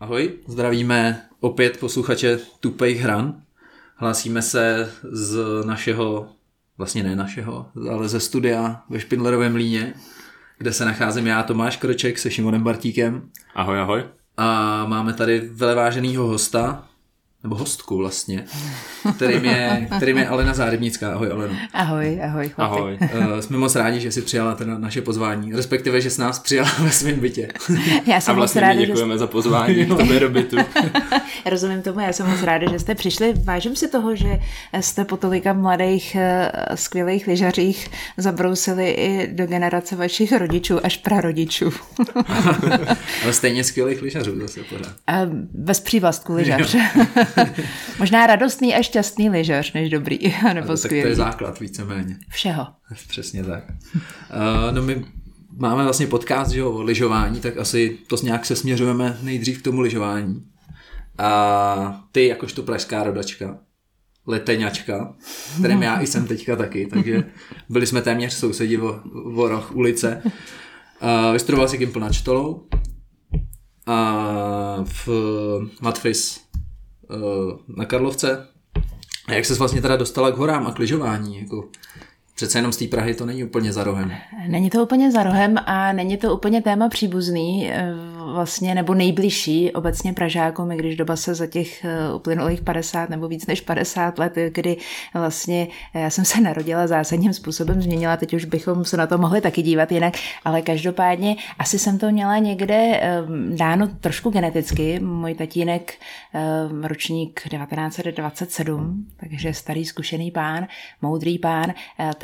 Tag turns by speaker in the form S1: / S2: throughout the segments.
S1: Ahoj, zdravíme opět posluchače Tupejch hran. Hlásíme se z našeho, vlastně ne našeho, ale ze studia ve Špindlerovém líně, kde se nacházím já, Tomáš Kroček, se Šimonem Bartíkem.
S2: Ahoj, ahoj.
S1: A máme tady veleváženýho hosta, nebo hostku vlastně, kterým je, kterým je Alena Zárybnická. Ahoj Aleno.
S3: Ahoj, ahoj chlapi.
S2: Ahoj.
S1: Uh, jsme moc rádi, že jsi přijala teda naše pozvání, respektive, že jsi nás přijala ve svém bytě.
S3: Já jsem
S2: A vlastně
S3: moc ráda,
S2: děkujeme
S3: že
S2: za pozvání do bytu.
S3: jste, rozumím tomu, já jsem moc ráda, že jste přišli. Vážím si toho, že jste po tolika mladých, eh, skvělých lyžařích zabrousili i do generace vašich rodičů, až prarodičů.
S1: Ale stejně skvělých lyžařů zase pořád.
S3: A bez přívlastku lyžař. Možná radostný a šťastný lyžař, než dobrý, nebo
S1: tak to
S3: skvělý.
S1: je základ víceméně.
S3: Všeho.
S1: Přesně tak. Uh, no my máme vlastně podcast že jo, o lyžování, tak asi to nějak se směřujeme nejdřív k tomu lyžování. A ty jakožto pražská rodačka, leteňačka, kterým já i jsem teďka taky, takže byli jsme téměř sousedi o, o roh ulice. Uh, vystudoval si Gimpl nad Štolou a v Matfis na Karlovce. A jak se vlastně teda dostala k horám a k lyžování? Jako, přece jenom z té Prahy to není úplně za rohem.
S3: Není to úplně za rohem a není to úplně téma příbuzný, eh, vlastně, nebo nejbližší obecně Pražákům, i když doba se za těch eh, uplynulých 50 nebo víc než 50 let, kdy vlastně já jsem se narodila zásadním způsobem, změnila, teď už bychom se na to mohli taky dívat jinak, ale každopádně asi jsem to měla někde eh, dáno trošku geneticky. Můj tatínek, eh, ročník 1927, takže starý zkušený pán, moudrý pán,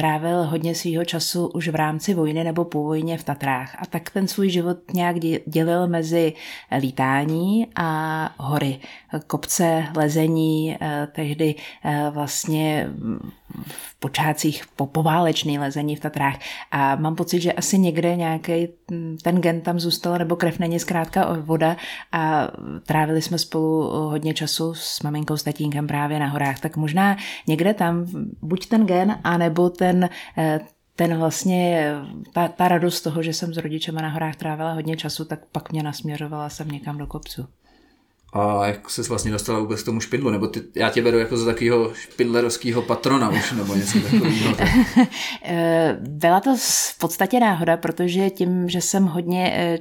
S3: trávil hodně svýho času už v rámci vojny nebo po vojně v Tatrách. A tak ten svůj život nějak dě- dělil mezi lítání a hory. Kopce, lezení, eh, tehdy eh, vlastně v počátcích po poválečný lezení v Tatrách. A mám pocit, že asi někde nějaký ten gen tam zůstal, nebo krev není zkrátka voda a trávili jsme spolu hodně času s maminkou, s tatínkem právě na horách. Tak možná někde tam buď ten gen, anebo ten eh, ten vlastně, ta, ta radost toho, že jsem s rodičema na horách trávila hodně času, tak pak mě nasměřovala jsem někam do kopců.
S1: A jak se vlastně dostala vůbec k tomu špindlu? Nebo ty, já tě beru jako za takového špindlerovského patrona už, nebo něco takového. Tak...
S3: Eh, Byla to v podstatě náhoda, protože tím, že jsem hodně eh,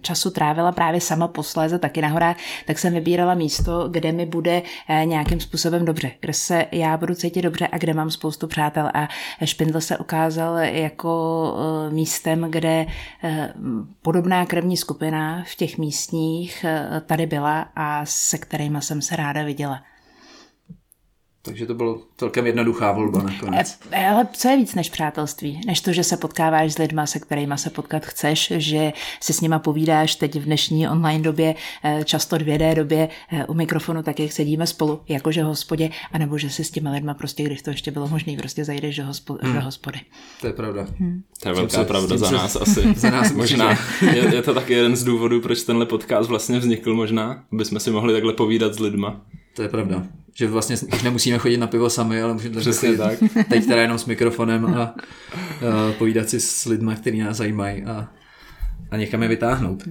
S3: času trávila právě sama posléze taky na horách, tak jsem vybírala místo, kde mi bude eh, nějakým způsobem dobře, kde se já budu cítit dobře a kde mám spoustu přátel. A Špindl se ukázal jako místem, kde podobná krevní skupina v těch místních tady byla a se kterými jsem se ráda viděla.
S1: Takže to bylo celkem jednoduchá volba nakonec.
S3: E, ale co je víc než přátelství? Než to, že se potkáváš s lidma, se kterými se potkat chceš, že si s nima povídáš teď v dnešní online době, e, často 2D době u mikrofonu, tak jak sedíme spolu, jakože v hospodě, anebo že si s těmi lidma prostě, když to ještě bylo možné, prostě zajdeš do, hospo- hmm. do hospody.
S1: To je pravda.
S3: Hmm.
S2: To je velká pravda za nás asi.
S1: za nás
S2: možná. Je, je to taky jeden z důvodů, proč tenhle podcast vlastně vznikl možná, aby jsme si mohli takhle povídat s lidma.
S1: To je pravda. Že vlastně už nemusíme chodit na pivo sami, ale můžeme
S2: Přesně
S1: tak. teď teda jenom s mikrofonem a, a povídat si s lidmi, kteří nás zajímají a, a někam je vytáhnout.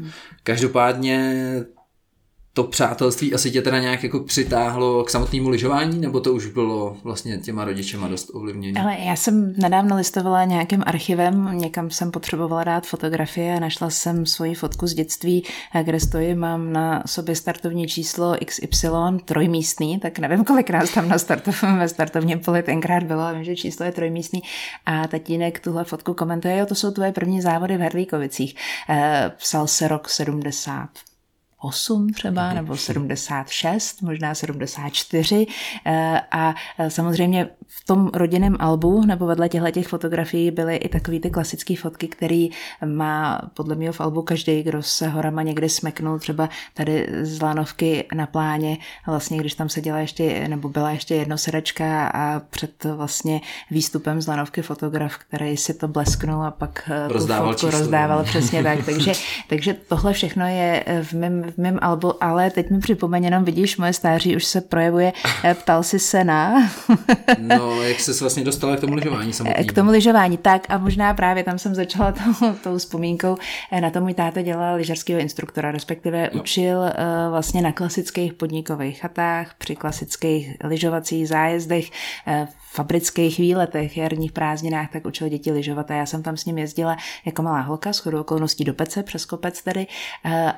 S1: Každopádně to přátelství asi tě teda nějak jako přitáhlo k samotnému lyžování, nebo to už bylo vlastně těma rodičema dost ovlivnění?
S3: Ale já jsem nedávno listovala nějakým archivem, někam jsem potřebovala dát fotografie a našla jsem svoji fotku z dětství, kde stojím, mám na sobě startovní číslo XY, trojmístný, tak nevím, kolik nás tam na startov, ve startovním poli tenkrát bylo, vím, že číslo je trojmístný a tatínek tuhle fotku komentuje, jo, to jsou tvoje první závody v Herlíkovicích. Psal se rok 70 8 třeba, nebo 76, možná 74. A samozřejmě v tom rodinném albu nebo vedle těchto těch fotografií byly i takové ty klasické fotky, které má podle mě v albu každý, kdo se horama někdy smeknul, třeba tady z Lánovky na pláně, vlastně když tam seděla ještě, nebo byla ještě jednosedačka a před vlastně výstupem z Lánovky fotograf, který si to blesknul a pak
S1: rozdával
S3: tu fotku
S1: číslo,
S3: rozdával
S1: no.
S3: přesně tak. Takže, takže tohle všechno je v mém v mém albu, ale teď mi připomeň, jenom vidíš, moje stáří už se projevuje, eh, ptal si se na...
S1: no, jak se vlastně dostala k tomu lyžování samotnému?
S3: K tomu lyžování, tak a možná právě tam jsem začala tou, tou vzpomínkou, na to můj táta dělal lyžařského instruktora, respektive jo. učil vlastně na klasických podnikových chatách, při klasických lyžovacích zájezdech, uh, fabrických výletech, jarních prázdninách, tak učil děti lyžovat a já jsem tam s ním jezdila jako malá holka, s chodou okolností do Pece, přes kopec tedy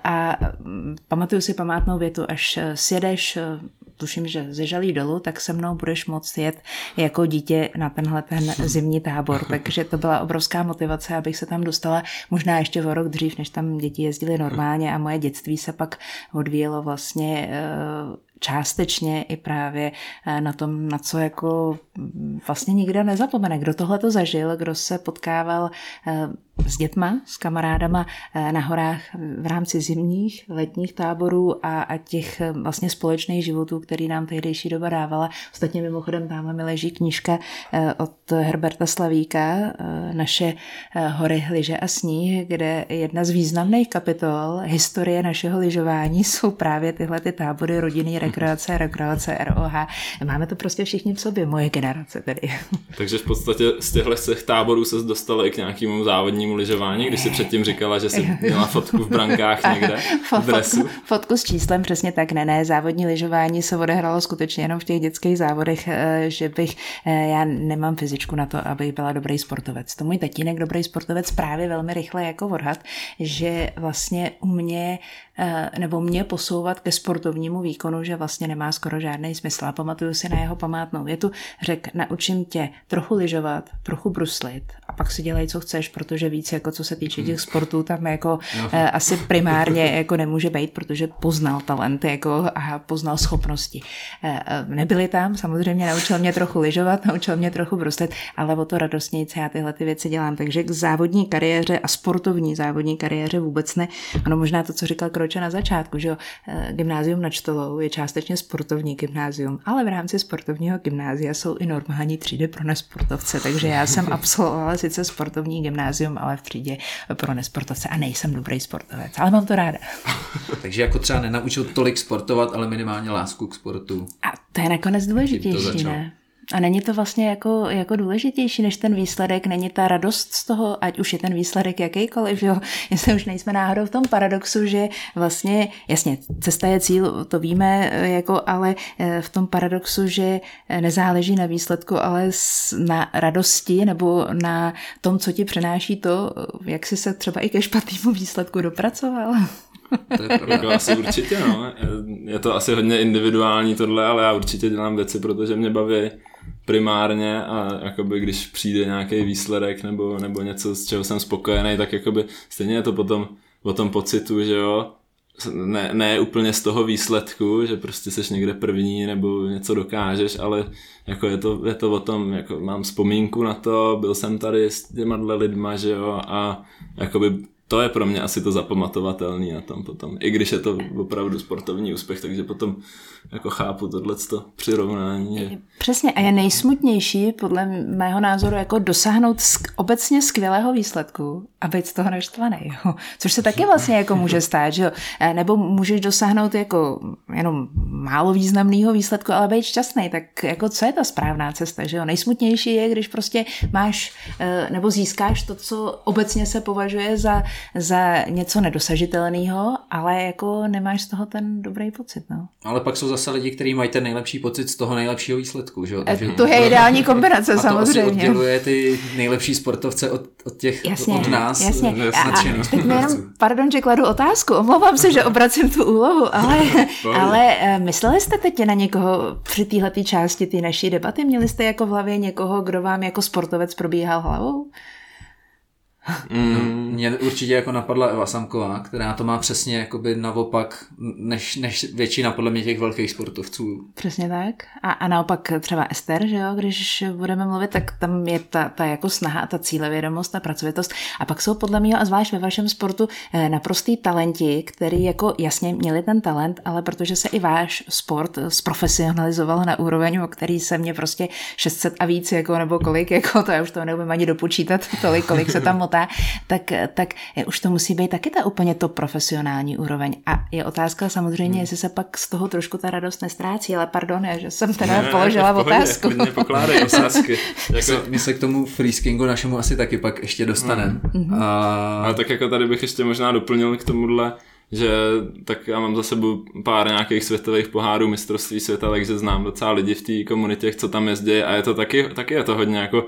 S3: a mm, pamatuju si památnou větu, až sjedeš tuším, že ze Žalí dolů, tak se mnou budeš moct jet jako dítě na tenhle ten zimní tábor. Takže to byla obrovská motivace, abych se tam dostala možná ještě o rok dřív, než tam děti jezdily normálně a moje dětství se pak odvíjelo vlastně eh, částečně i právě eh, na tom, na co jako mm, vlastně nikdo nezapomene. Kdo tohle to zažil, kdo se potkával eh, s dětma, s kamarádama eh, na horách v rámci zimních, letních táborů a, a těch vlastně společných životů, který nám tehdejší doba dávala. Ostatně mimochodem tam mi leží knížka od Herberta Slavíka, naše hory, hliže a sníh, kde jedna z významných kapitol historie našeho lyžování jsou právě tyhle ty tábory rodiny rekreace, rekreace, ROH. Máme to prostě všichni v sobě, moje generace tedy.
S2: Takže v podstatě z těchto těch táborů se dostala i k nějakému závodnímu lyžování, když si předtím říkala, že jsi měla fotku v brankách někde, v dresu.
S3: Fotku, fotku s číslem, přesně tak, ne, ne, závodní lyžování se odehralo skutečně jenom v těch dětských závodech, eh, že bych, eh, já nemám fyzičku na to, abych byla dobrý sportovec. To můj tatínek, dobrý sportovec, právě velmi rychle jako odhad, že vlastně u mě nebo mě posouvat ke sportovnímu výkonu, že vlastně nemá skoro žádný smysl. A pamatuju si na jeho památnou větu, řek, naučím tě trochu lyžovat, trochu bruslit a pak si dělej, co chceš, protože víc, jako co se týče těch sportů, tam jako eh, asi primárně jako nemůže být, protože poznal talent jako a poznal schopnosti. Eh, eh, nebyli tam, samozřejmě naučil mě trochu lyžovat, naučil mě trochu bruslit, ale o to radostnějce já tyhle ty věci dělám. Takže k závodní kariéře a sportovní závodní kariéře vůbec ne. Ano, možná to, co říkal Kroče na začátku, že eh, gymnázium na Čtolou je částečně sportovní gymnázium, ale v rámci sportovního gymnázia jsou i normální třídy pro nesportovce, takže já jsem absolvovala sice sportovní gymnázium, ale v třídě pro nesportovce a nejsem dobrý sportovec, ale mám to ráda.
S1: takže jako třeba nenaučil tolik sportovat, ale minimálně lásku k sportu.
S3: A to je nakonec důležitější, ne? A není to vlastně jako, jako důležitější než ten výsledek, není ta radost z toho, ať už je ten výsledek jakýkoliv, jo? jestli už nejsme náhodou v tom paradoxu, že vlastně, jasně, cesta je cíl, to víme, jako, ale eh, v tom paradoxu, že nezáleží na výsledku, ale na radosti nebo na tom, co ti přenáší to, jak jsi se třeba i ke špatnému výsledku dopracoval.
S2: To je jako asi určitě, no. Je to asi hodně individuální tohle, ale já určitě dělám věci, protože mě baví primárně a jakoby když přijde nějaký výsledek nebo, nebo něco, z čeho jsem spokojený, tak jakoby stejně je to potom o tom pocitu, že jo, ne, ne úplně z toho výsledku, že prostě seš někde první nebo něco dokážeš, ale jako je to, je to o tom, jako mám vzpomínku na to, byl jsem tady s těma lidma, že jo, a jakoby to je pro mě asi to zapamatovatelný na tom potom. I když je to opravdu sportovní úspěch, takže potom jako chápu tohleto přirovnání.
S3: Přesně a je nejsmutnější podle mého názoru jako dosáhnout sk- obecně skvělého výsledku a být z toho naštvaný, jo. což se taky vlastně jako může stát, že jo. E, nebo můžeš dosáhnout jako jenom málo významného výsledku, ale být šťastný, tak jako co je ta správná cesta, že jo. Nejsmutnější je, když prostě máš e, nebo získáš to, co obecně se považuje za, za něco nedosažitelného, ale jako nemáš z toho ten dobrý pocit, no.
S1: Ale pak jsou zase lidi, kteří mají ten nejlepší pocit z toho nejlepšího výsledku. Že?
S3: Takže, to je ideální kombinace
S1: a
S3: samozřejmě.
S1: To odděluje ty nejlepší sportovce od, od těch
S3: jasně,
S1: od nás.
S3: Jasně. A, a teď jenom, pardon, že kladu otázku, omlouvám se, že obracím tu úlohu, ale, ale eh, mysleli jste teď na někoho při téhle části té naší debaty? Měli jste jako v hlavě někoho, kdo vám jako sportovec probíhal hlavou?
S1: Mm. Mě určitě jako napadla Eva Samková, která to má přesně jakoby naopak, než, než většina podle mě těch velkých sportovců.
S3: Přesně tak. A, a naopak třeba Ester, že jo, když budeme mluvit, tak tam je ta, ta jako snaha, ta cílevědomost, ta pracovitost. A pak jsou podle mě, a zvlášť ve vašem sportu, eh, naprostý talenti, který jako jasně měli ten talent, ale protože se i váš sport zprofesionalizoval na úroveň, o který se mě prostě 600 a víc, jako nebo kolik, jako to já už to neumím ani dopočítat, tolik, kolik se tam motá zlatá, tak, tak už to musí být taky ta úplně to profesionální úroveň. A je otázka samozřejmě, hmm. jestli se pak z toho trošku ta radost nestrácí, ale pardon, já, že jsem teda ne, položila
S2: ne, pohodě,
S3: otázku.
S2: pokládej otázky.
S1: jako... My se k tomu freeskingu našemu asi taky pak ještě dostaneme.
S2: Hmm. A... a tak jako tady bych ještě možná doplnil k tomuhle, že tak já mám za sebou pár nějakých světových pohárů mistrovství světa, takže znám docela lidi v té komunitě, co tam jezdí a je to taky, taky je to hodně jako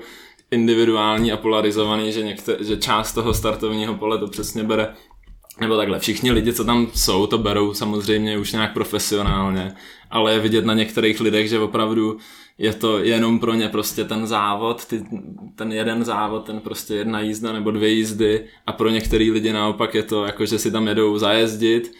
S2: individuální a polarizovaný, že, některé, že část toho startovního pole to přesně bere. Nebo takhle, všichni lidi, co tam jsou, to berou samozřejmě už nějak profesionálně, ale je vidět na některých lidech, že opravdu je to jenom pro ně prostě ten závod, ty, ten jeden závod, ten prostě jedna jízda nebo dvě jízdy. A pro některý lidi naopak je to jako, že si tam jedou zajezdit,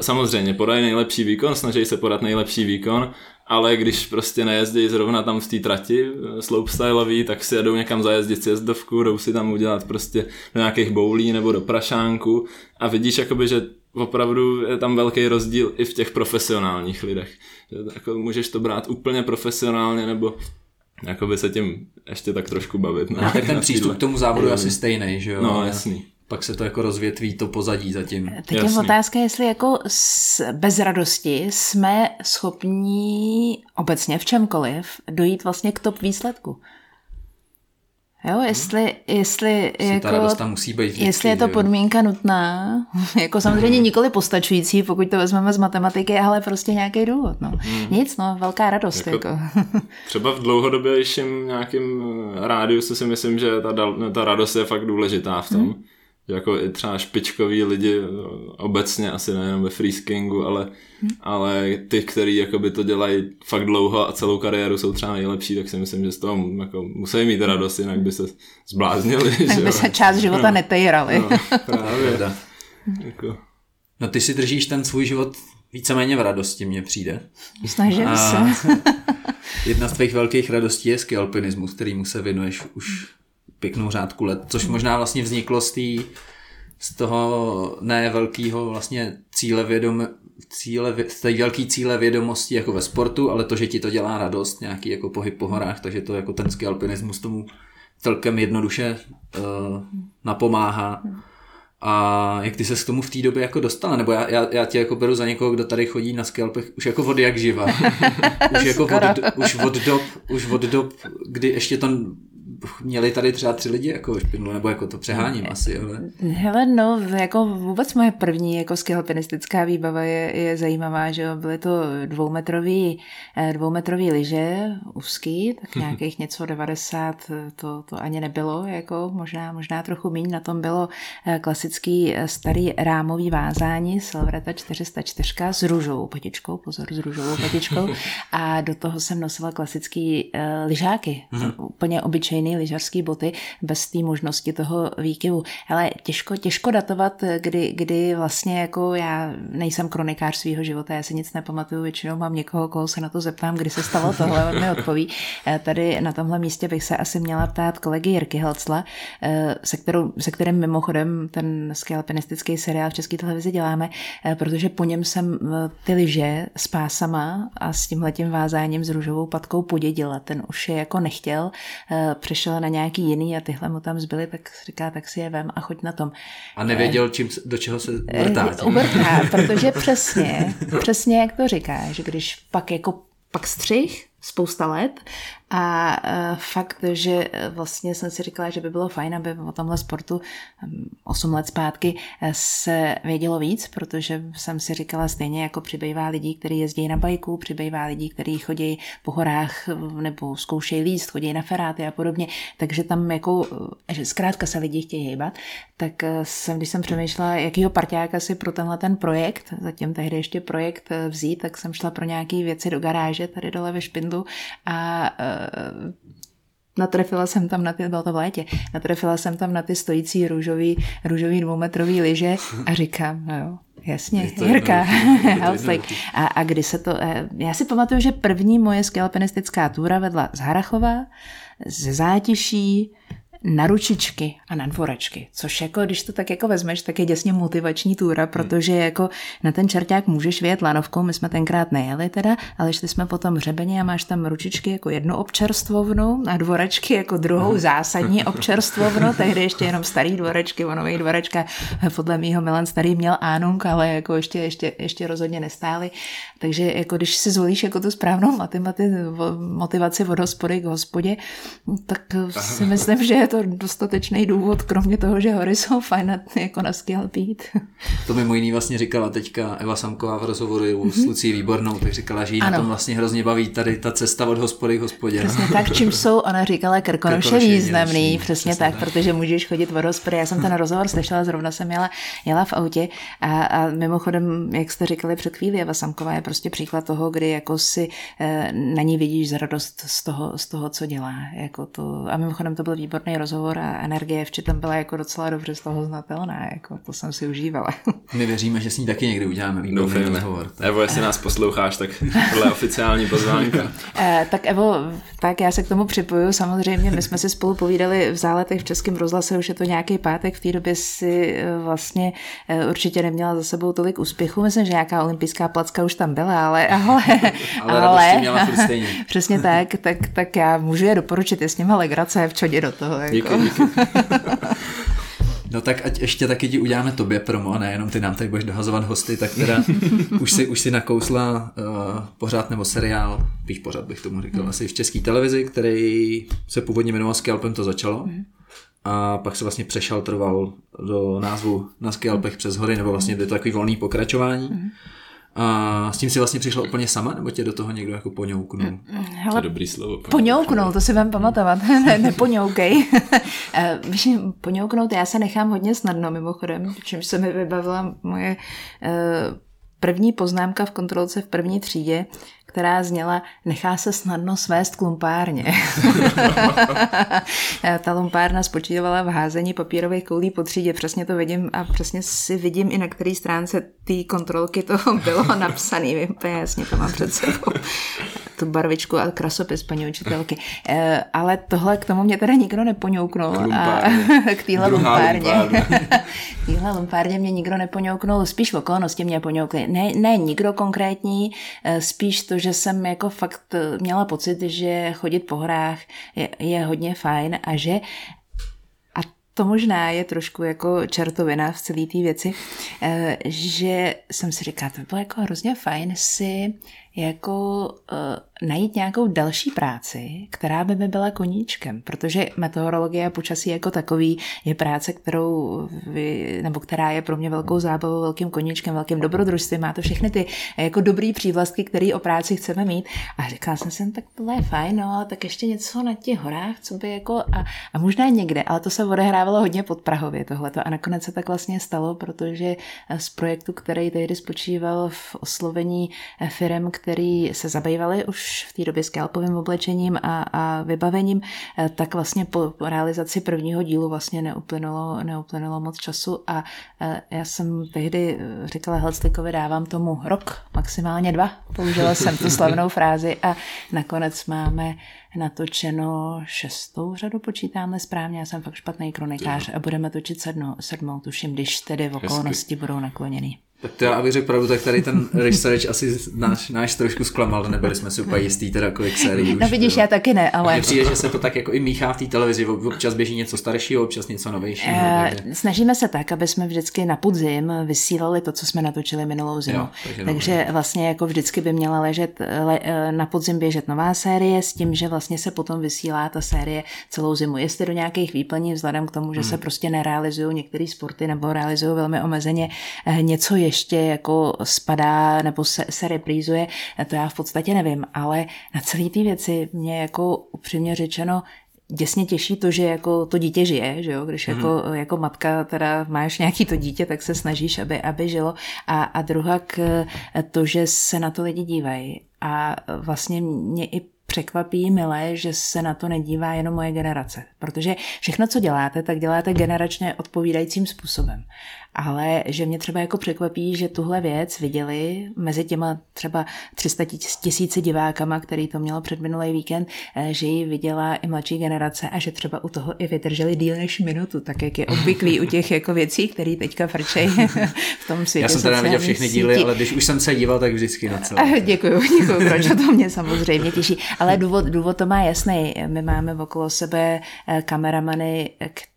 S2: samozřejmě podají nejlepší výkon, snaží se podat nejlepší výkon, ale když prostě nejezdí zrovna tam v té trati eh, slopestyleový, tak si jedou někam zajezdit sjezdovku, jdou si tam udělat prostě do nějakých boulí nebo do prašánku a vidíš jakoby, že opravdu je tam velký rozdíl i v těch profesionálních lidech. Že jako můžeš to brát úplně profesionálně nebo jakoby se tím ještě tak trošku bavit.
S1: No, tak ten přístup k tomu závodu je asi stejný, že jo?
S2: No, jasný
S1: pak se to jako rozvětví to pozadí zatím.
S3: Teď je otázka, jestli jako s, bez radosti jsme schopní obecně v čemkoliv dojít vlastně k top výsledku. Jo, jestli, jestli,
S1: jako, ta tam musí být vždycky,
S3: jestli je to podmínka nutná, jako samozřejmě nikoli postačující, pokud to vezmeme z matematiky, ale prostě nějaký důvod. No. Hmm. Nic, no, velká radost. Jako, jako.
S2: třeba v dlouhodobějším nějakým rádiusu si myslím, že ta, ta radost je fakt důležitá v tom. Hmm jako i třeba špičkoví lidi obecně, asi nejenom ve freeskingu, ale, hmm. ale ty, kteří jakoby to dělají fakt dlouho a celou kariéru jsou třeba nejlepší, tak si myslím, že z toho jako musí mít radost, jinak by se zbláznili.
S3: Tak by se část života no, netejrali.
S2: No, právě. jako.
S1: no ty si držíš ten svůj život víceméně v radosti, mně přijde.
S3: Snažím a se.
S1: jedna z tvých velkých radostí je skialpinismus, kterýmu se věnuješ už pěknou řádku let, což možná vlastně vzniklo z, tý, z toho ne velkého vlastně cíle vědom, cíle, z té velký cíle vědomosti jako ve sportu, ale to, že ti to dělá radost, nějaký jako pohyb po horách, takže to jako ten ski alpinismus tomu celkem jednoduše uh, napomáhá. A jak ty se k tomu v té době jako dostala? Nebo já, já, já tě jako beru za někoho, kdo tady chodí na skalpech už jako vody jak živa. už jako od, už od dob, už od dob, kdy ještě to měli tady třeba tři lidi jako špindlu, nebo jako to přeháním asi, ale...
S3: Hele, no, jako vůbec moje první jako skilpinistická výbava je, je zajímavá, že jo, byly to dvoumetrový, eh, dvoumetrový lyže, úzký, tak nějakých něco 90, to, to ani nebylo, jako možná, možná trochu méně, na tom bylo eh, klasický eh, starý rámový vázání Silvreta 404 s růžovou patičkou, pozor, s růžovou patičkou. A do toho jsem nosila klasický uh, lyžáky, hmm. úplně obyčejný jiný lyžařský boty bez té možnosti toho výkyvu. Ale těžko, těžko datovat, kdy, kdy vlastně jako já nejsem kronikář svého života, já si nic nepamatuju, většinou mám někoho, koho se na to zeptám, kdy se stalo tohle, on mi odpoví. Eh, tady na tomhle místě bych se asi měla ptát kolegy Jirky Helcla, eh, se, kterou, se kterým mimochodem ten alpinistický seriál v české televizi děláme, eh, protože po něm jsem ty lyže s pásama a s tímhletím vázáním s růžovou patkou podědila. Ten už je jako nechtěl, přešel na nějaký jiný a tyhle mu tam zbyly, tak říká, tak si je vem a choď na tom.
S1: A nevěděl, čím, do čeho se vrtá.
S3: Eh, uvrtá, protože přesně, přesně jak to říkáš, když pak jako pak střih, spousta let. A uh, fakt, že e, vlastně jsem si říkala, že by bylo fajn, aby o tomhle sportu 8 let zpátky e, se vědělo víc, protože jsem si říkala stejně jako přibývá lidí, kteří jezdí na bajku, přibývá lidí, kteří chodí po horách nebo zkoušejí líst, chodí na feráty a podobně, takže tam jako, že zkrátka se lidi chtějí hýbat, tak jsem, když jsem přemýšlela, jakýho parťáka si pro tenhle ten projekt, zatím tehdy ještě projekt vzít, tak jsem šla pro nějaké věci do garáže tady dole ve Špindlu a natrefila jsem tam na ty, bylo to v létě, natrefila jsem tam na ty stojící růžový, růžový dvoumetrový lyže a říkám, no jo, Jasně, Jirka, a, a kdy se to, eh, já si pamatuju, že první moje skialpinistická túra vedla z Harachova, ze Zátiší, na ručičky a na dvorečky, což jako, když to tak jako vezmeš, tak je děsně motivační túra, protože jako na ten čerták můžeš vyjet lanovkou, my jsme tenkrát nejeli teda, ale šli jsme potom hřebeně a máš tam ručičky jako jednu občerstvovnu a dvorečky jako druhou zásadní občerstvovnu, tehdy ještě jenom starý dvorečky, o nových dvorečka, podle mýho Milan starý měl ánung, ale jako ještě, ještě, ještě rozhodně nestály, takže jako když si zvolíš jako tu správnou motivaci od hospody k hospodě, tak si myslím, že je to dostatečný důvod, kromě toho, že hory jsou fajn jako na skill být.
S1: To mimo jiný vlastně říkala teďka Eva Samková v rozhovoru mm-hmm. s Lucí Výbornou, tak říkala, že jí ano. na tom vlastně hrozně baví tady ta cesta od hospody k hospodě.
S3: Přesně tak, čím jsou, ona říkala, Krkonoše, Krkonoše významný, přesně, přesně tak, tak, protože můžeš chodit od hospody. Já jsem ten rozhovor slyšela, zrovna jsem jela, jela v autě a, a mimochodem, jak jste říkali před chvíli, Eva Samková je prostě příklad toho, kdy jako si eh, na ní vidíš z radost z toho, z toho, co dělá. Jako to, a mimochodem to byl výborný rozhovor a energie v tam byla jako docela dobře z toho znatelná. Jako to jsem si užívala.
S1: My věříme, že s ní taky někdy uděláme výborný Doufejme. rozhovor.
S2: Evo, jestli nás posloucháš, tak tohle je oficiální pozvánka.
S3: Eh, tak Evo, tak já se k tomu připoju. Samozřejmě, my jsme si spolu povídali v záletech v Českém rozhlase, už je to nějaký pátek, v té době si eh, vlastně určitě neměla za sebou tolik úspěchu. Myslím, že nějaká olympijská placka už tam byla, ale, ale,
S1: ale, ale měla stejně.
S3: přesně tak, tak, tak já můžu je doporučit, je s nimi legrace v čodě do toho. Jako.
S2: Díky, díky.
S1: No tak ať ještě taky ti uděláme tobě promo, a nejenom ty nám tady budeš dohazovat hosty, tak teda už si, už si nakousla uh, pořád nebo seriál, bych pořád bych tomu říkal, mm. asi v české televizi, který se původně jmenoval Skalpem to začalo. Mm. A pak se vlastně přešaltroval do názvu Na Skalpech přes hory, nebo vlastně je to takový volný pokračování. Mm. A s tím si vlastně přišla úplně sama, nebo tě do toho někdo jako poňouknul? Mm,
S2: mm, hele, to je dobrý slovo.
S3: Poňouknul, to si vám pamatovat. ne, nepoňoukej. Eh, víš, poňouknout, já se nechám hodně snadno mimochodem, čímž se mi vybavila moje uh, první poznámka v kontrolce v první třídě, která zněla nechá se snadno svést k lumpárně. Ta lumpárna spočívala v házení papírových koulí po třídě, přesně to vidím a přesně si vidím i na který stránce té kontrolky to bylo napsané, vím, jasně to mám před sebou tu barvičku a krasopis paní učitelky. E, ale tohle k tomu mě teda nikdo nepoňouknul. K, a, k téhle lumpárně. k téhle lumpárně mě nikdo nepoňouknul, spíš v okolnosti mě poňoukli. Ne, ne nikdo konkrétní, e, spíš to, že jsem jako fakt měla pocit, že chodit po hrách je, je hodně fajn a že a to možná je trošku jako čertovina v celé té věci, e, že jsem si říkala, to by bylo jako hrozně fajn si jako uh, najít nějakou další práci, která by mi byla koníčkem, protože meteorologie a počasí jako takový je práce, kterou vy, nebo která je pro mě velkou zábavou, velkým koníčkem, velkým dobrodružstvím, má to všechny ty jako dobrý přívlastky, které o práci chceme mít. A říkala jsem si, no, tak tohle je fajn, no, ale tak ještě něco na těch horách, co by jako, a, a možná někde, ale to se odehrávalo hodně pod Prahově tohleto. A nakonec se tak vlastně stalo, protože z projektu, který tehdy spočíval v oslovení firm, který se zabývali už v té době scalpovým oblečením a, a vybavením, eh, tak vlastně po realizaci prvního dílu vlastně neuplynulo, neuplynulo moc času a eh, já jsem tehdy říkala Helstikovi, dávám tomu rok, maximálně dva. Použila jsem tu slavnou frázi a nakonec máme natočeno šestou řadu, počítáme správně, já jsem fakt špatný kronikář a budeme točit sedmou, sedmou tuším, když tedy v okolnosti Hezky. budou nakloněný.
S1: Tak to já, abych řekl pravdu, tak tady ten research asi náš, náš trošku zklamal, nebyli jsme si úplně jistý, teda kolik sérií
S3: už. No vidíš, bylo. já taky ne, ale...
S1: Mně přijde, že se to tak jako i míchá v té televizi, občas běží něco staršího, občas něco novějšího.
S3: E, takže... Snažíme se tak, aby jsme vždycky na podzim vysílali to, co jsme natočili minulou zimu. Jo, takže takže vlastně jako vždycky by měla ležet, le, eh, na podzim běžet nová série s tím, že vlastně se potom vysílá ta série celou zimu. Jestli do nějakých výplní, vzhledem k tomu, že hmm. se prostě nerealizují některé sporty nebo realizují velmi omezeně eh, něco ještě jako spadá nebo se, se reprízuje, to já v podstatě nevím, ale na celé ty věci mě jako upřímně řečeno děsně těší to, že jako to dítě žije, že jo? když mm. jako, jako matka teda máš nějaký to dítě, tak se snažíš, aby, aby žilo a, a druhá k to, že se na to lidi dívají a vlastně mě i překvapí milé, že se na to nedívá jenom moje generace. Protože všechno, co děláte, tak děláte generačně odpovídajícím způsobem. Ale že mě třeba jako překvapí, že tuhle věc viděli mezi těma třeba 300 tisíci divákama, který to mělo před minulý víkend, eh, že ji viděla i mladší generace a že třeba u toho i vydrželi díl než minutu, tak jak je obvyklý u těch jako věcí, které teďka frčej v tom světě.
S1: Já jsem teda neviděl všechny díly, ale když už jsem se díval, tak vždycky na celé.
S3: Děkuju, děkuju, proč to mě samozřejmě těší. Ale důvod, důvod to má jasný. My máme okolo sebe eh, kameramany,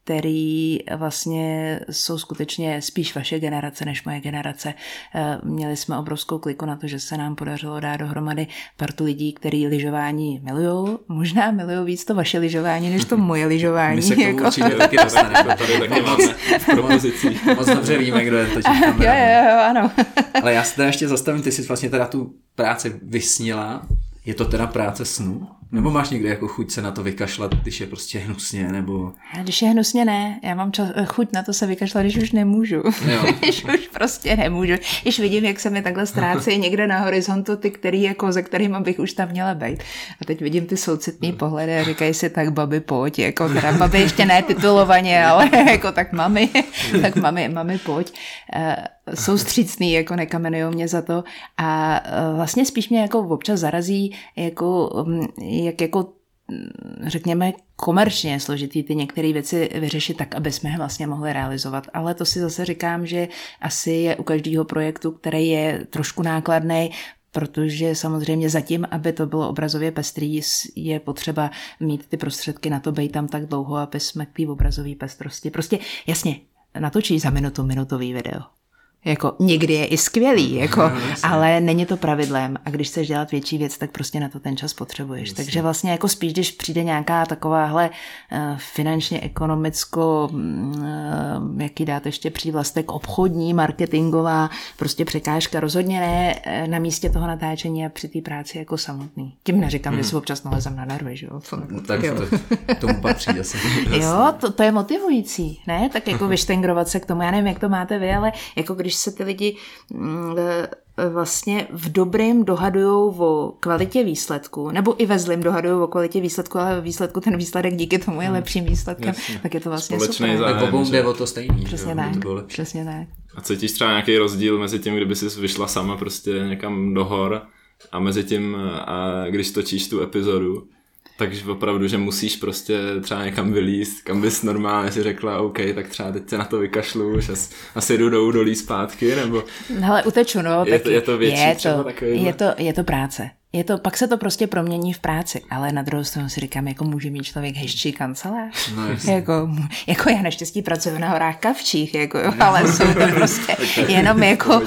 S3: který vlastně jsou skutečně spíš vaše generace než moje generace. Eh, měli jsme obrovskou kliku na to, že se nám podařilo dát dohromady partu lidí, který lyžování milují. Možná milují víc to vaše lyžování, než to moje lyžování. My
S1: se k jako... určitě taky dostaneme. Tady taky máme v Moc dobře víme, kdo je to
S3: Jo, jo, jo, ano.
S1: Ale já se teda ještě zastavím, ty jsi vlastně teda tu práci vysnila. Je to teda práce snu? Nebo máš někdy jako chuť se na to vykašlat, když je prostě hnusně, nebo...
S3: Když je hnusně ne, já mám čas, chuť na to se vykašlat, když už nemůžu. když už prostě nemůžu. Když vidím, jak se mi takhle ztrácí někde na horizontu ty, který jako, ze kterým bych už tam měla být. A teď vidím ty soucitný pohledy a říkají si tak babi pojď, jako teda babi ještě ne titulovaně, ale jako tak mami, tak mami, mami pojď. Uh, jsou střícný, jako nekamenujou mě za to a uh, vlastně spíš mě jako občas zarazí, jako um, jak jako řekněme, komerčně složitý ty některé věci vyřešit tak, aby jsme je vlastně mohli realizovat. Ale to si zase říkám, že asi je u každého projektu, který je trošku nákladný, protože samozřejmě zatím, aby to bylo obrazově pestrý, je potřeba mít ty prostředky na to, být tam tak dlouho, aby jsme k té obrazové pestrosti. Prostě jasně, natočí za minutu minutový video. Jako někdy je i skvělý, jako, no, ale není to pravidlem a když chceš dělat větší věc, tak prostě na to ten čas potřebuješ. Jasně. Takže vlastně jako spíš, když přijde nějaká takováhle uh, finančně ekonomicko, uh, jaký dát ještě přívlastek, obchodní, marketingová, prostě překážka, rozhodně ne eh, na místě toho natáčení a při té práci jako samotný. Tím neříkám, hmm. že si občas nalezem na nervy, že jo?
S1: No, tak jo. to, tomu patří asi.
S3: jo, to, to je motivující, ne? Tak jako vyštengrovat se k tomu, já nevím, jak to máte vy, ale jako když když se ty lidi mm, vlastně v dobrým dohadují o kvalitě výsledku, nebo i ve zlým dohadují o kvalitě výsledku, ale ve výsledku ten výsledek díky tomu je hmm. lepším výsledkem, Jasně. tak je to vlastně Společný super.
S1: Zájem, obou jde o to stejný.
S3: Přesně tak, to přesně tak.
S2: A cítíš třeba nějaký rozdíl mezi tím, kdyby jsi vyšla sama prostě někam do hor a mezi tím, a když točíš tu epizodu, takže opravdu, že musíš prostě třeba někam vylíst, kam bys normálně si řekla, OK, tak třeba teď se na to vykašlu, už asi, asi jdu do údolí zpátky, nebo...
S3: Hele, uteču, no.
S2: Je, to, je to větší
S3: je to, je to, je to práce. Je to, pak se to prostě promění v práci, ale na druhou stranu si říkám, jako může mít člověk hezčí kancelář. No, jako, jako já naštěstí pracuji na horách Kavčích, jako, jo, ale jsou to prostě jenom jako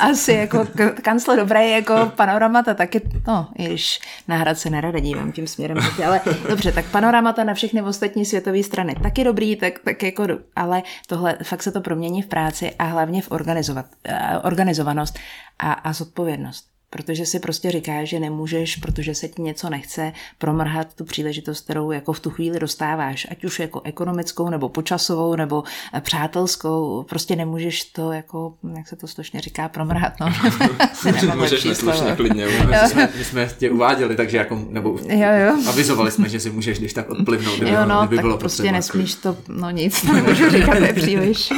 S3: asi jako kancel dobré jako panoramata, taky, no, již na hrad se nerada dívám tím směrem, ale dobře, tak panoramata na všechny ostatní světové strany taky dobrý, tak, tak jako, ale tohle, fakt se to promění v práci a hlavně v organizovat, uh, organizovanost a, a zodpovědnost protože si prostě říkáš, že nemůžeš, protože se ti něco nechce, promrhat tu příležitost, kterou jako v tu chvíli dostáváš, ať už jako ekonomickou, nebo počasovou, nebo eh, přátelskou, prostě nemůžeš to jako, jak se to slušně říká, promrhat, no.
S2: můžeš neslušně klidně.
S1: My jsme, my jsme tě uváděli, takže jako, nebo jo, jo. avizovali jsme, že si můžeš když tak odplivnout, kdyby,
S3: jo, no,
S1: kdyby
S3: tak
S1: bylo
S3: prostě nesmíš to, no nic, nemůžu říkat, to je příliš.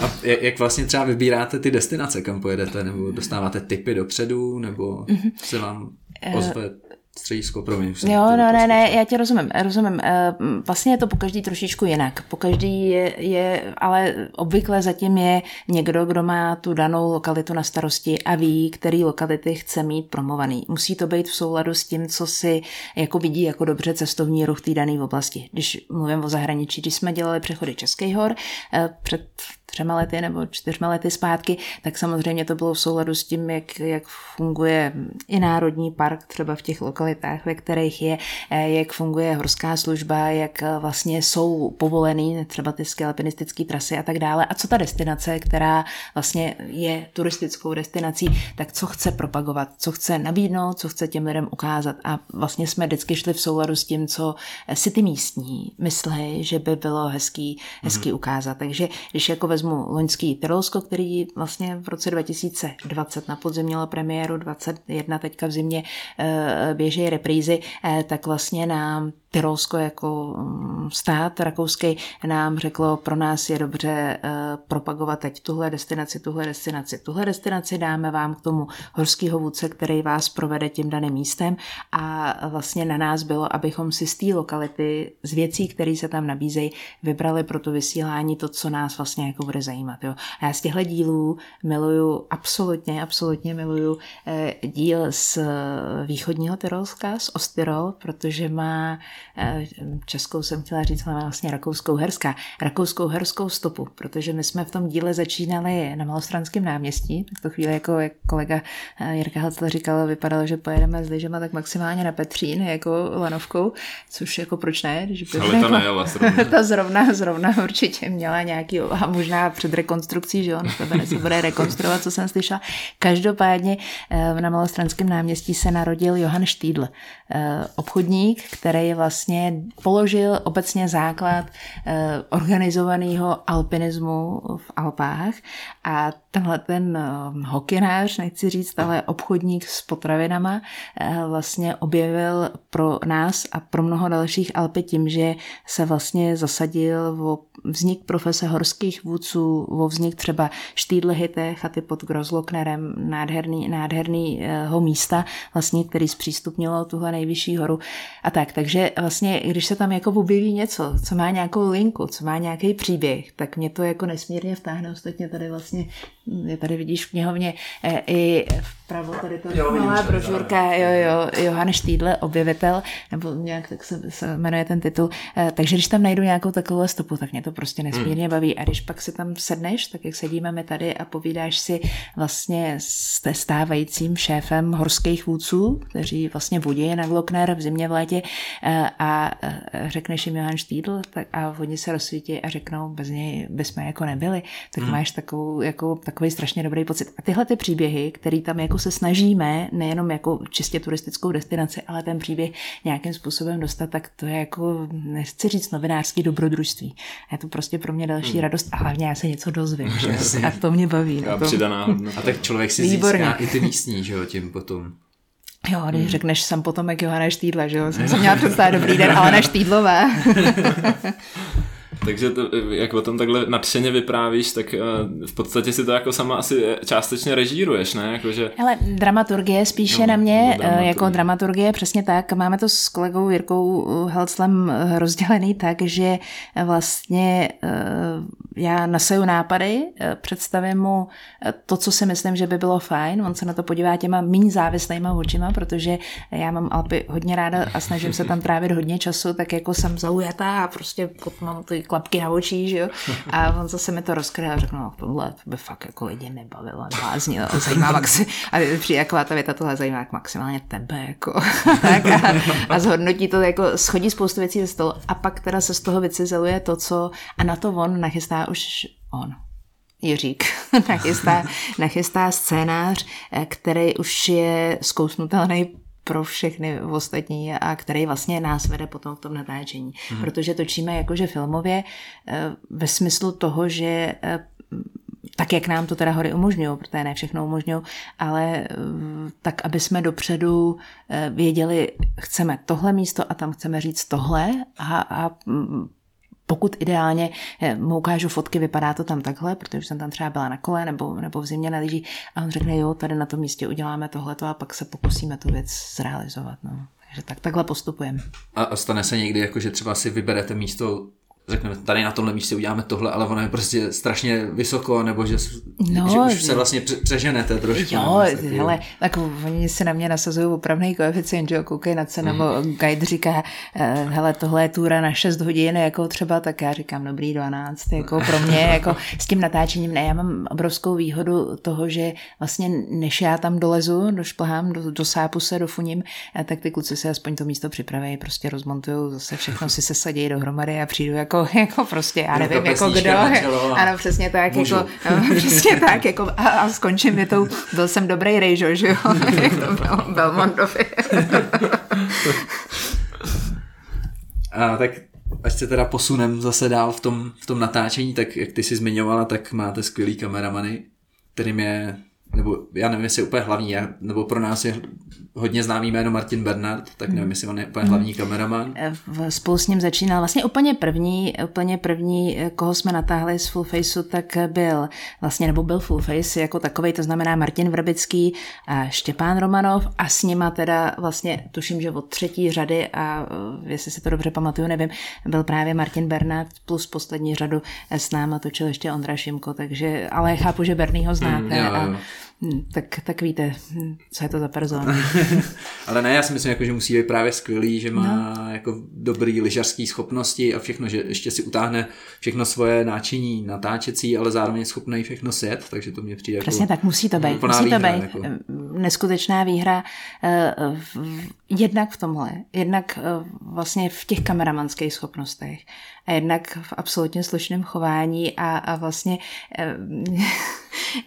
S1: A jak vlastně třeba vybíráte ty destinace, kam pojedete, nebo dostáváte typy do dopředu, nebo mm-hmm. se vám eh, ozve středisko, promiň.
S3: Jo, no, ne, ne, já tě rozumím, rozumím. Eh, vlastně je to po každý trošičku jinak. Po každý je, je, ale obvykle zatím je někdo, kdo má tu danou lokalitu na starosti a ví, který lokality chce mít promovaný. Musí to být v souladu s tím, co si jako vidí jako dobře cestovní ruch té dané oblasti. Když mluvím o zahraničí, když jsme dělali přechody Českých hor eh, před třema lety nebo čtyřma lety zpátky, tak samozřejmě to bylo v souladu s tím, jak, jak funguje i Národní park třeba v těch lokalitách, ve kterých je, eh, jak funguje horská služba, jak eh, vlastně jsou povolený třeba ty alpinistické trasy a tak dále. A co ta destinace, která vlastně je turistickou destinací, tak co chce propagovat, co chce nabídnout, co chce těm lidem ukázat. A vlastně jsme vždycky šli v souladu s tím, co si ty místní myslí, že by bylo hezký, hezký mm-hmm. ukázat. Takže když jako vezmu vezmu loňský Tyrolsko, který vlastně v roce 2020 na podzim mělo premiéru, 21 teďka v zimě eh, běží reprízy, eh, tak vlastně nám Tyrolsko jako mm, stát rakouský nám řeklo, pro nás je dobře uh, propagovat teď tuhle destinaci, tuhle destinaci, tuhle destinaci, dáme vám k tomu horského vůdce, který vás provede tím daným místem a vlastně na nás bylo, abychom si z té lokality, z věcí, které se tam nabízejí, vybrali pro to vysílání to, co nás vlastně jako bude zajímat. Jo. A já z těchto dílů miluju, absolutně, absolutně miluju eh, díl z východního Tyrolska, z Ostyrol, protože má, eh, českou jsem chtěla říct, má vlastně rakouskou herská, rakouskou herskou stopu, protože my jsme v tom díle začínali na Malostranském náměstí, tak to chvíli jako jak kolega eh, Jirka Halcel říkal, vypadalo, že pojedeme s lyžema tak maximálně na Petřín, jako lanovkou, což jako proč ne? Když
S2: by Ale to jako, nejela zrovna.
S3: ta zrovna, zrovna určitě měla nějaký, a možná před rekonstrukcí, že jo, tebe se bude rekonstruovat, co jsem slyšela. Každopádně eh, na Malostranském náměstí se narodil Johann Štýdl, eh, obchodník, který vlastně položil obecně základ organizovaného alpinismu v Alpách a tenhle ten hokinář, nechci říct, ale obchodník s potravinama vlastně objevil pro nás a pro mnoho dalších Alpy tím, že se vlastně zasadil o vznik profese horských vůdců, o vznik třeba Štýdlehité chaty pod Grozloknerem, nádherný, nádhernýho místa, vlastně, který zpřístupnilo tuhle nejvyšší horu a tak. Takže vlastně, když se tam jako objeví něco, co má nějakou linku, co má nějaký příběh, tak mě to jako nesmírně vtáhne. Ostatně tady vlastně, tady vidíš v knihovně e, i vpravo tady to jo, malá brožurka, jo, jo, Johann Štýdle, objevitel, nebo nějak tak se, se jmenuje ten titul. E, takže když tam najdu nějakou takovou stopu, tak mě to prostě nesmírně hmm. baví. A když pak si tam sedneš, tak jak sedíme my tady a povídáš si vlastně s stávajícím šéfem horských vůdců, kteří vlastně vodí na Glockner v zimě v létě e, a řekneš jim Johann Štýdl tak a oni se rozsvítí a řeknou, bez něj bychom jako nebyli, tak hmm. máš takovou, jako, takový strašně dobrý pocit. A tyhle ty příběhy, které tam jako se snažíme, nejenom jako čistě turistickou destinaci, ale ten příběh nějakým způsobem dostat, tak to je jako, nechci říct novinářský dobrodružství. Je to prostě pro mě další hmm. radost a hlavně já se něco dozvím. Že? A to mě baví.
S2: No, to... přidaná
S1: A tak člověk si Výborně. získá i ty místní, že jo, tím potom.
S3: Jo, když hmm. řekneš, jsem potom jak Johana Štýdla, že jo, jsem se měla představit dobrý den, ale na Štýdlové.
S2: Takže to, jak o tom takhle nadšeně vyprávíš, tak uh, v podstatě si to jako sama asi částečně režíruješ, ne? Jako, že...
S3: Ale dramaturgie spíše no, na mě, eh, dramaturgie. jako dramaturgie, přesně tak. Máme to s kolegou Jirkou Helclem rozdělený tak, že vlastně já nasaju nápady, představím mu to, co si myslím, že by bylo fajn. On se na to podívá těma méně závislýma očima, protože já mám Alpy hodně ráda a snažím se tam trávit hodně času, tak jako jsem zaujatá a prostě potom mám ty klapky na očích, že jo. A on zase mi to rozkryl a řekl, no tohle to by fakt jako lidi nebavilo, bláznilo, zajímá maxi, a přijde jako ta věta, tohle zajímá jako maximálně tebe, jako. tak a, a zhodnotí to, jako schodí spoustu věcí ze stolu a pak teda se z toho vycizeluje to, co, a na to on nachystá už on. Jiřík nachystá, nachystá scénář, eh, který už je zkousnutelný pro všechny ostatní a který vlastně nás vede potom v tom natáčení. Mm. Protože točíme jakože filmově eh, ve smyslu toho, že eh, tak, jak nám to teda hory umožňují, protože ne všechno umožňují, ale eh, tak, aby jsme dopředu věděli, chceme tohle místo a tam chceme říct tohle a, a mm, pokud ideálně eh, mu ukážu fotky, vypadá to tam takhle, protože jsem tam třeba byla na kole nebo, nebo v zimě na lyží a on řekne, jo, tady na tom místě uděláme tohleto a pak se pokusíme tu věc zrealizovat. No. Takže tak, takhle postupujeme.
S1: A stane se někdy, jako že třeba si vyberete místo řekneme, tady na tomhle místě uděláme tohle, ale ono je prostě strašně vysoko, nebo že, no, že už se vlastně přeženete trošku.
S3: Jo, hele, tak oni si na mě nasazují opravný koeficient, že jo, koukej na cenu, mm. nebo guide říká, eh, hele, tohle je túra na 6 hodin, jako třeba, tak já říkám, dobrý 12, jako pro mě, jako s tím natáčením, ne, já mám obrovskou výhodu toho, že vlastně než já tam dolezu, došplhám, do, do sápu se, dofuním, eh, tak ty kluci se aspoň to místo připraví, prostě rozmontují, zase všechno si se sadí dohromady a přijdu jako jako, jako prostě, já nevím, jako kdo. Ano, přesně tak, Můžu. jako, no, přesně tak, jako, a, a skončím větou, byl jsem dobrý rejžo, že jo, jak to bylo Belmondovi.
S1: a tak až se teda posunem zase dál v tom, v tom natáčení, tak jak ty si zmiňovala, tak máte skvělý kameramany, kterým je nebo já nevím, jestli je úplně hlavní, nebo pro nás je hodně známý jméno Martin Bernard, tak nevím, jestli on je úplně hlavní kameraman.
S3: Spolu s ním začínal vlastně úplně první, úplně první, koho jsme natáhli z Full Faceu, tak byl vlastně, nebo byl Full Face jako takový, to znamená Martin Vrbický a Štěpán Romanov a s nima teda vlastně, tuším, že od třetí řady a jestli si to dobře pamatuju, nevím, byl právě Martin Bernard plus poslední řadu s náma točil ještě Ondra Šimko, takže, ale chápu, že Bernýho znáte mm, jo, jo. a tak, tak víte, hm, co je to za persona.
S1: Ale ne, já si myslím, jako, že musí být právě skvělý, že má no. jako dobrý lyžařský schopnosti a všechno, že ještě si utáhne všechno svoje náčiní natáčecí, ale zároveň je schopný všechno sjet, takže to mě přijde
S3: Přesně jako tak, musí to být. Musí výhra, to být. Jako. Neskutečná výhra uh, jednak v tomhle, jednak uh, vlastně v těch kameramanských schopnostech a jednak v absolutně slušném chování a, a vlastně uh,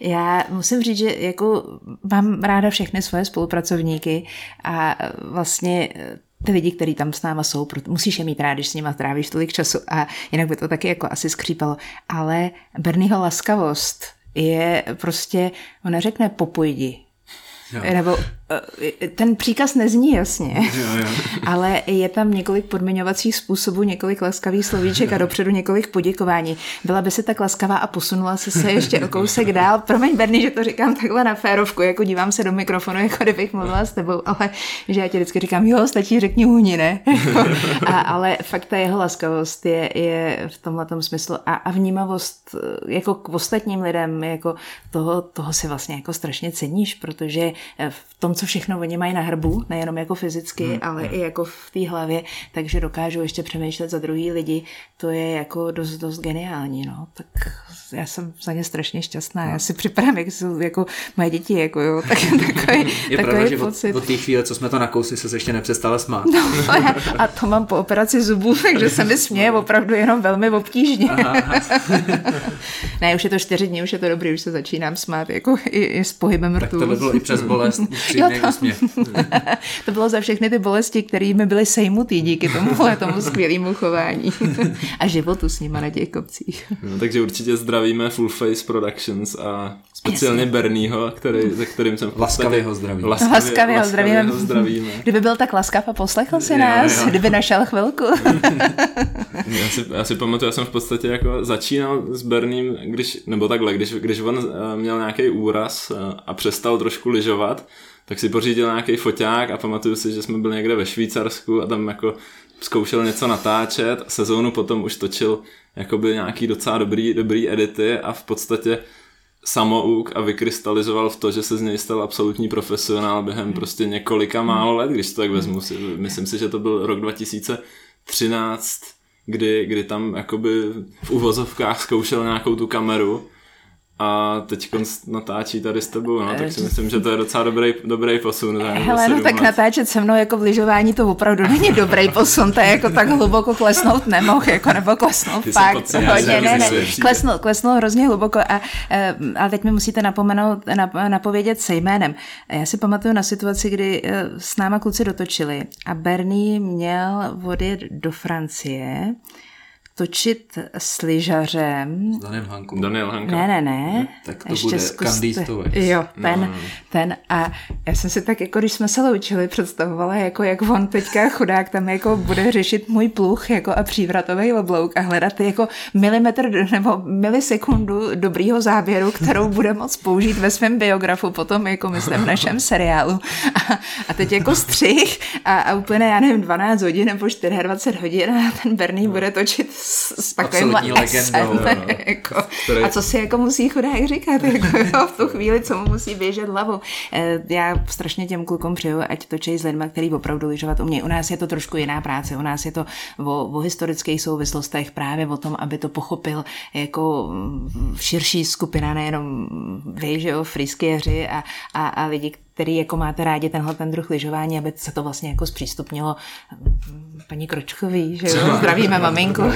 S3: já musím říct, že jako mám ráda všechny svoje spolupracovníky a vlastně ty lidi, kteří tam s náma jsou, musíš je mít rád, když s nimi trávíš tolik času a jinak by to taky jako asi skřípalo. Ale Bernieho laskavost je prostě, on neřekne popojdi, Jo. Nebo eh, ten příkaz nezní jasně, jo, jo. ale je tam několik podmiňovacích způsobů, několik laskavých slovíček a dopředu několik poděkování. Byla by si tak laskavá a posunula si se ještě o kousek dál. Promiň, Berny, že to říkám takhle na férovku, jako dívám se do mikrofonu, jako kdybych mluvila s tebou, ale že já ti vždycky říkám, jo, stačí, řekni huni, ne? a, ale fakt ta jeho laskavost je, je v tomhle smyslu a, a vnímavost eh, jako k ostatním lidem, jako toho, toho si vlastně jako strašně ceníš, protože v tom, co všechno oni mají na hrbu, nejenom jako fyzicky, hmm. ale hmm. i jako v té hlavě, takže dokážou ještě přemýšlet za druhý lidi, to je jako dost, dost geniální, no. Tak já jsem za ně strašně šťastná. No. Já si připadám, jak jsou jako moje děti, jako jo, tak, takový,
S1: je
S3: takový
S1: pravda, pocit. Že od, od té chvíle, co jsme to nakousli, se ještě nepřestala smát.
S3: No, a to mám po operaci zubů, takže se mi směje opravdu jenom velmi obtížně. Aha, aha. ne, už je to čtyři dní, už je to dobrý, už se začínám smát, jako i, i s pohybem rtu.
S1: Tak to by bylo i přes bolest, jo, to,
S3: to bylo za všechny ty bolesti, kterými byly sejmutý díky tomu, tomu skvělému chování a životu s nima na těch kopcích.
S2: No, takže určitě zdravíme Full Face Productions a speciálně Jasně. Bernieho, který, ze kterým jsem
S1: Laskavě ho zdravím.
S3: Laskavě, laskavě ho zdravíme. Ho zdravíme. Kdyby byl tak laskav a poslechl si jo, nás, jo. kdyby našel chvilku.
S2: já, si, já si pamatuju, já jsem v podstatě jako začínal s Berním, když, nebo takhle, když, když on eh, měl nějaký úraz eh, a přestal trošku lyžovat, tak si pořídil nějaký foťák a pamatuju si, že jsme byli někde ve Švýcarsku a tam jako zkoušel něco natáčet, sezónu potom už točil jakoby nějaký docela dobrý, dobrý edity a v podstatě samouk a vykrystalizoval v to, že se z něj stal absolutní profesionál během prostě několika málo let, když to tak vezmu. Si, myslím si, že to byl rok 2013, kdy, kdy tam jakoby v uvozovkách zkoušel nějakou tu kameru a teď natáčí tady s tebou, no, tak si myslím, že to je docela dobrý, dobrý posun.
S3: Hele, no tak let. natáčet se mnou jako v lyžování to opravdu není dobrý posun, to je jako tak hluboko klesnout nemohl, jako nebo klesnout Ty fakt hodně, ne, ne, klesnul, klesnul hrozně hluboko a, eh, a teď mi musíte napomenout, nap, napovědět se jménem. Já si pamatuju na situaci, kdy eh, s náma kluci dotočili a Bernie měl odjet do Francie, točit s lyžařem.
S1: S Daniel Hankou.
S2: Daniel Hanka.
S3: Ne, ne, ne.
S1: Tak to Ještě bude zkuste...
S3: Jo, ten, no. ten. A já jsem si tak, jako když jsme se loučili, představovala, jako jak on teďka chudák tam jako bude řešit můj pluch jako a přívratový oblouk a hledat jako milimetr nebo milisekundu dobrýho záběru, kterou bude moc použít ve svém biografu potom, jako myslím v našem seriálu. A, a teď jako střih a, a úplně, já nevím, 12 hodin nebo 24 hodin a ten Bernie bude točit s, s takovým legendou. No, jako, Který... A co si jako musí chudák říkat jako, jo, v tu chvíli, co mu musí běžet hlavou. Eh, já strašně těm klukům přeju, ať točí s lidmi, který opravdu lyžovat umějí. U nás je to trošku jiná práce, u nás je to o, o historických souvislostech, právě o tom, aby to pochopil jako širší skupina, nejenom vy, že jo, friskiéři a, a, a lidi, který jako máte rádi tenhle ten druh lyžování, aby se to vlastně jako zpřístupnilo paní Kročkový, že jo, zdravíme maminku.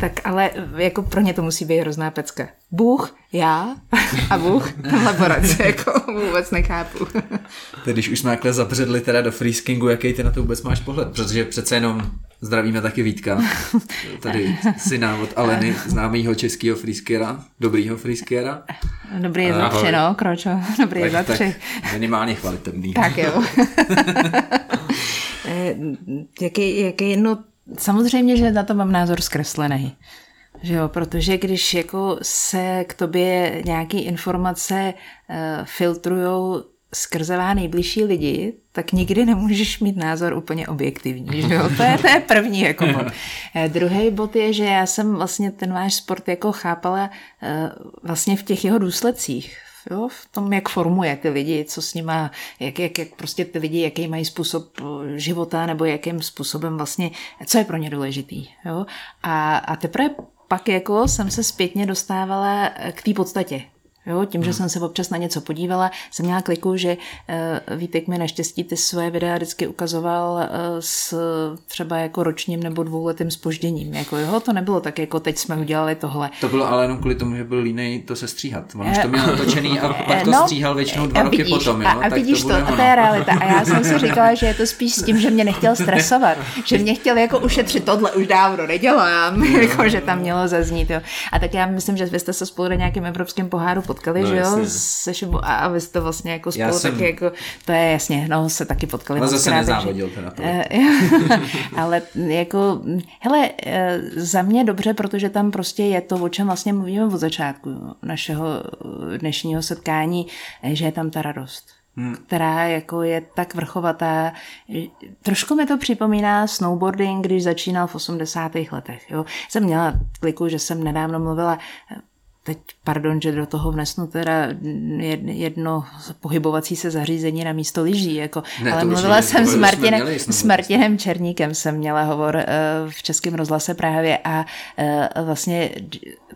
S3: Tak ale jako pro ně to musí být hrozná pecka. Bůh, já a Bůh laborace, jako vůbec nechápu.
S1: Teď když už jsme takhle zabředli teda do freeskingu, jaký ty na to vůbec máš pohled? Protože přece jenom zdravíme taky Vítka, tady syna od Aleny, známýho českého freeskera, dobrýho freeskera.
S3: Dobrý je za tři, no, Kročo, dobrý je za tři.
S1: Minimálně chvalitebný.
S3: Tak jo. Eh, jaký, jaký, no, samozřejmě, že na to mám názor zkreslený. Že jo, protože když jako se k tobě nějaké informace uh, filtrujou skrze vás nejbližší lidi, tak nikdy nemůžeš mít názor úplně objektivní. Že jo? To, je, to je první jako bod. Eh, druhý bod je, že já jsem vlastně ten váš sport jako chápala uh, vlastně v těch jeho důsledcích. Jo, v tom, jak formuje ty lidi, co s nima, jak, jak, jak prostě ty lidi, jaký mají způsob eh, života, nebo jakým způsobem vlastně, co je pro ně důležitý. Jo? A, a teprve pak jako jsem se zpětně dostávala k té podstatě. Jo, tím, že hmm. jsem se občas na něco podívala, jsem měla kliku, že uh, Vítek mi naštěstí ty své videa vždycky ukazoval uh, s třeba jako ročním nebo dvouletým spožděním. Jako jo, to nebylo tak, jako teď jsme udělali tohle.
S1: To bylo ale jenom kvůli tomu, že byl línej to se stříhat. On už to měl natočený a pak to no, stříhal většinou dva roky
S3: vidíš,
S1: potom. Jo?
S3: A, a vidíš to, to, a to je realita. A já jsem si říkala, že je to spíš s tím, že mě nechtěl stresovat, že mě chtěl jako ušetřit tohle už dávno nedělám, jako, že tam mělo zaznít. Jo. A tak já myslím, že vy jste se spolu na nějakém evropském poháru potkali, no, že jo, se Šibu, a, a vy jste vlastně jako spolu jsem... taky jako, to je jasně, no, se taky potkali.
S1: Ale zase krát, nezávodil teda to.
S3: ale jako, hele, eh, za mě dobře, protože tam prostě je to, o čem vlastně mluvíme od začátku našeho eh, dnešního setkání, eh, že je tam ta radost. Hmm. která jako je tak vrchovatá. Trošku mi to připomíná snowboarding, když začínal v 80. letech. Jo. Jsem měla kliku, že jsem nedávno mluvila teď, pardon, že do toho vnesnu teda jedno pohybovací se zařízení na místo lyží, jako, ne, ale mluvila jsem s Martinem, s Martinem Černíkem, jsem měla hovor uh, v Českém rozhlase právě a uh, vlastně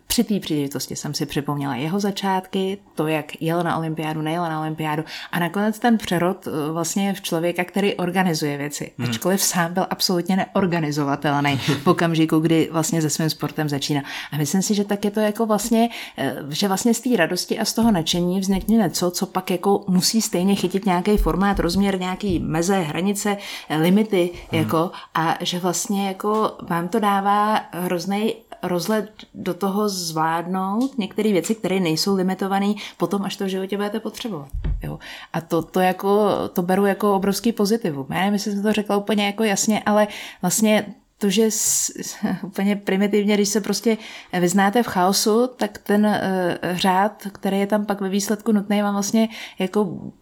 S3: při té příležitosti jsem si připomněla jeho začátky, to, jak jel na olympiádu, nejel na olympiádu a nakonec ten přerod uh, vlastně v člověka, který organizuje věci, hmm. ačkoliv sám byl absolutně neorganizovatelný v okamžiku, kdy vlastně se svým sportem začíná. A myslím si, že tak je to jako vlastně Eh, že vlastně z té radosti a z toho nadšení vznikne něco, co pak jako musí stejně chytit nějaký formát, rozměr, nějaký meze, hranice, eh, limity, hmm. jako, a že vlastně jako vám to dává hrozný rozhled do toho zvládnout některé věci, které nejsou limitované potom, až to v životě budete potřebovat. Jo. A to, to, jako, to beru jako obrovský pozitivum. Já nevím, jestli jsem to řekla úplně jako jasně, ale vlastně to, že s, úplně primitivně, když se prostě vyznáte v chaosu, tak ten uh, řád, který je tam pak ve výsledku nutný, vám vlastně jako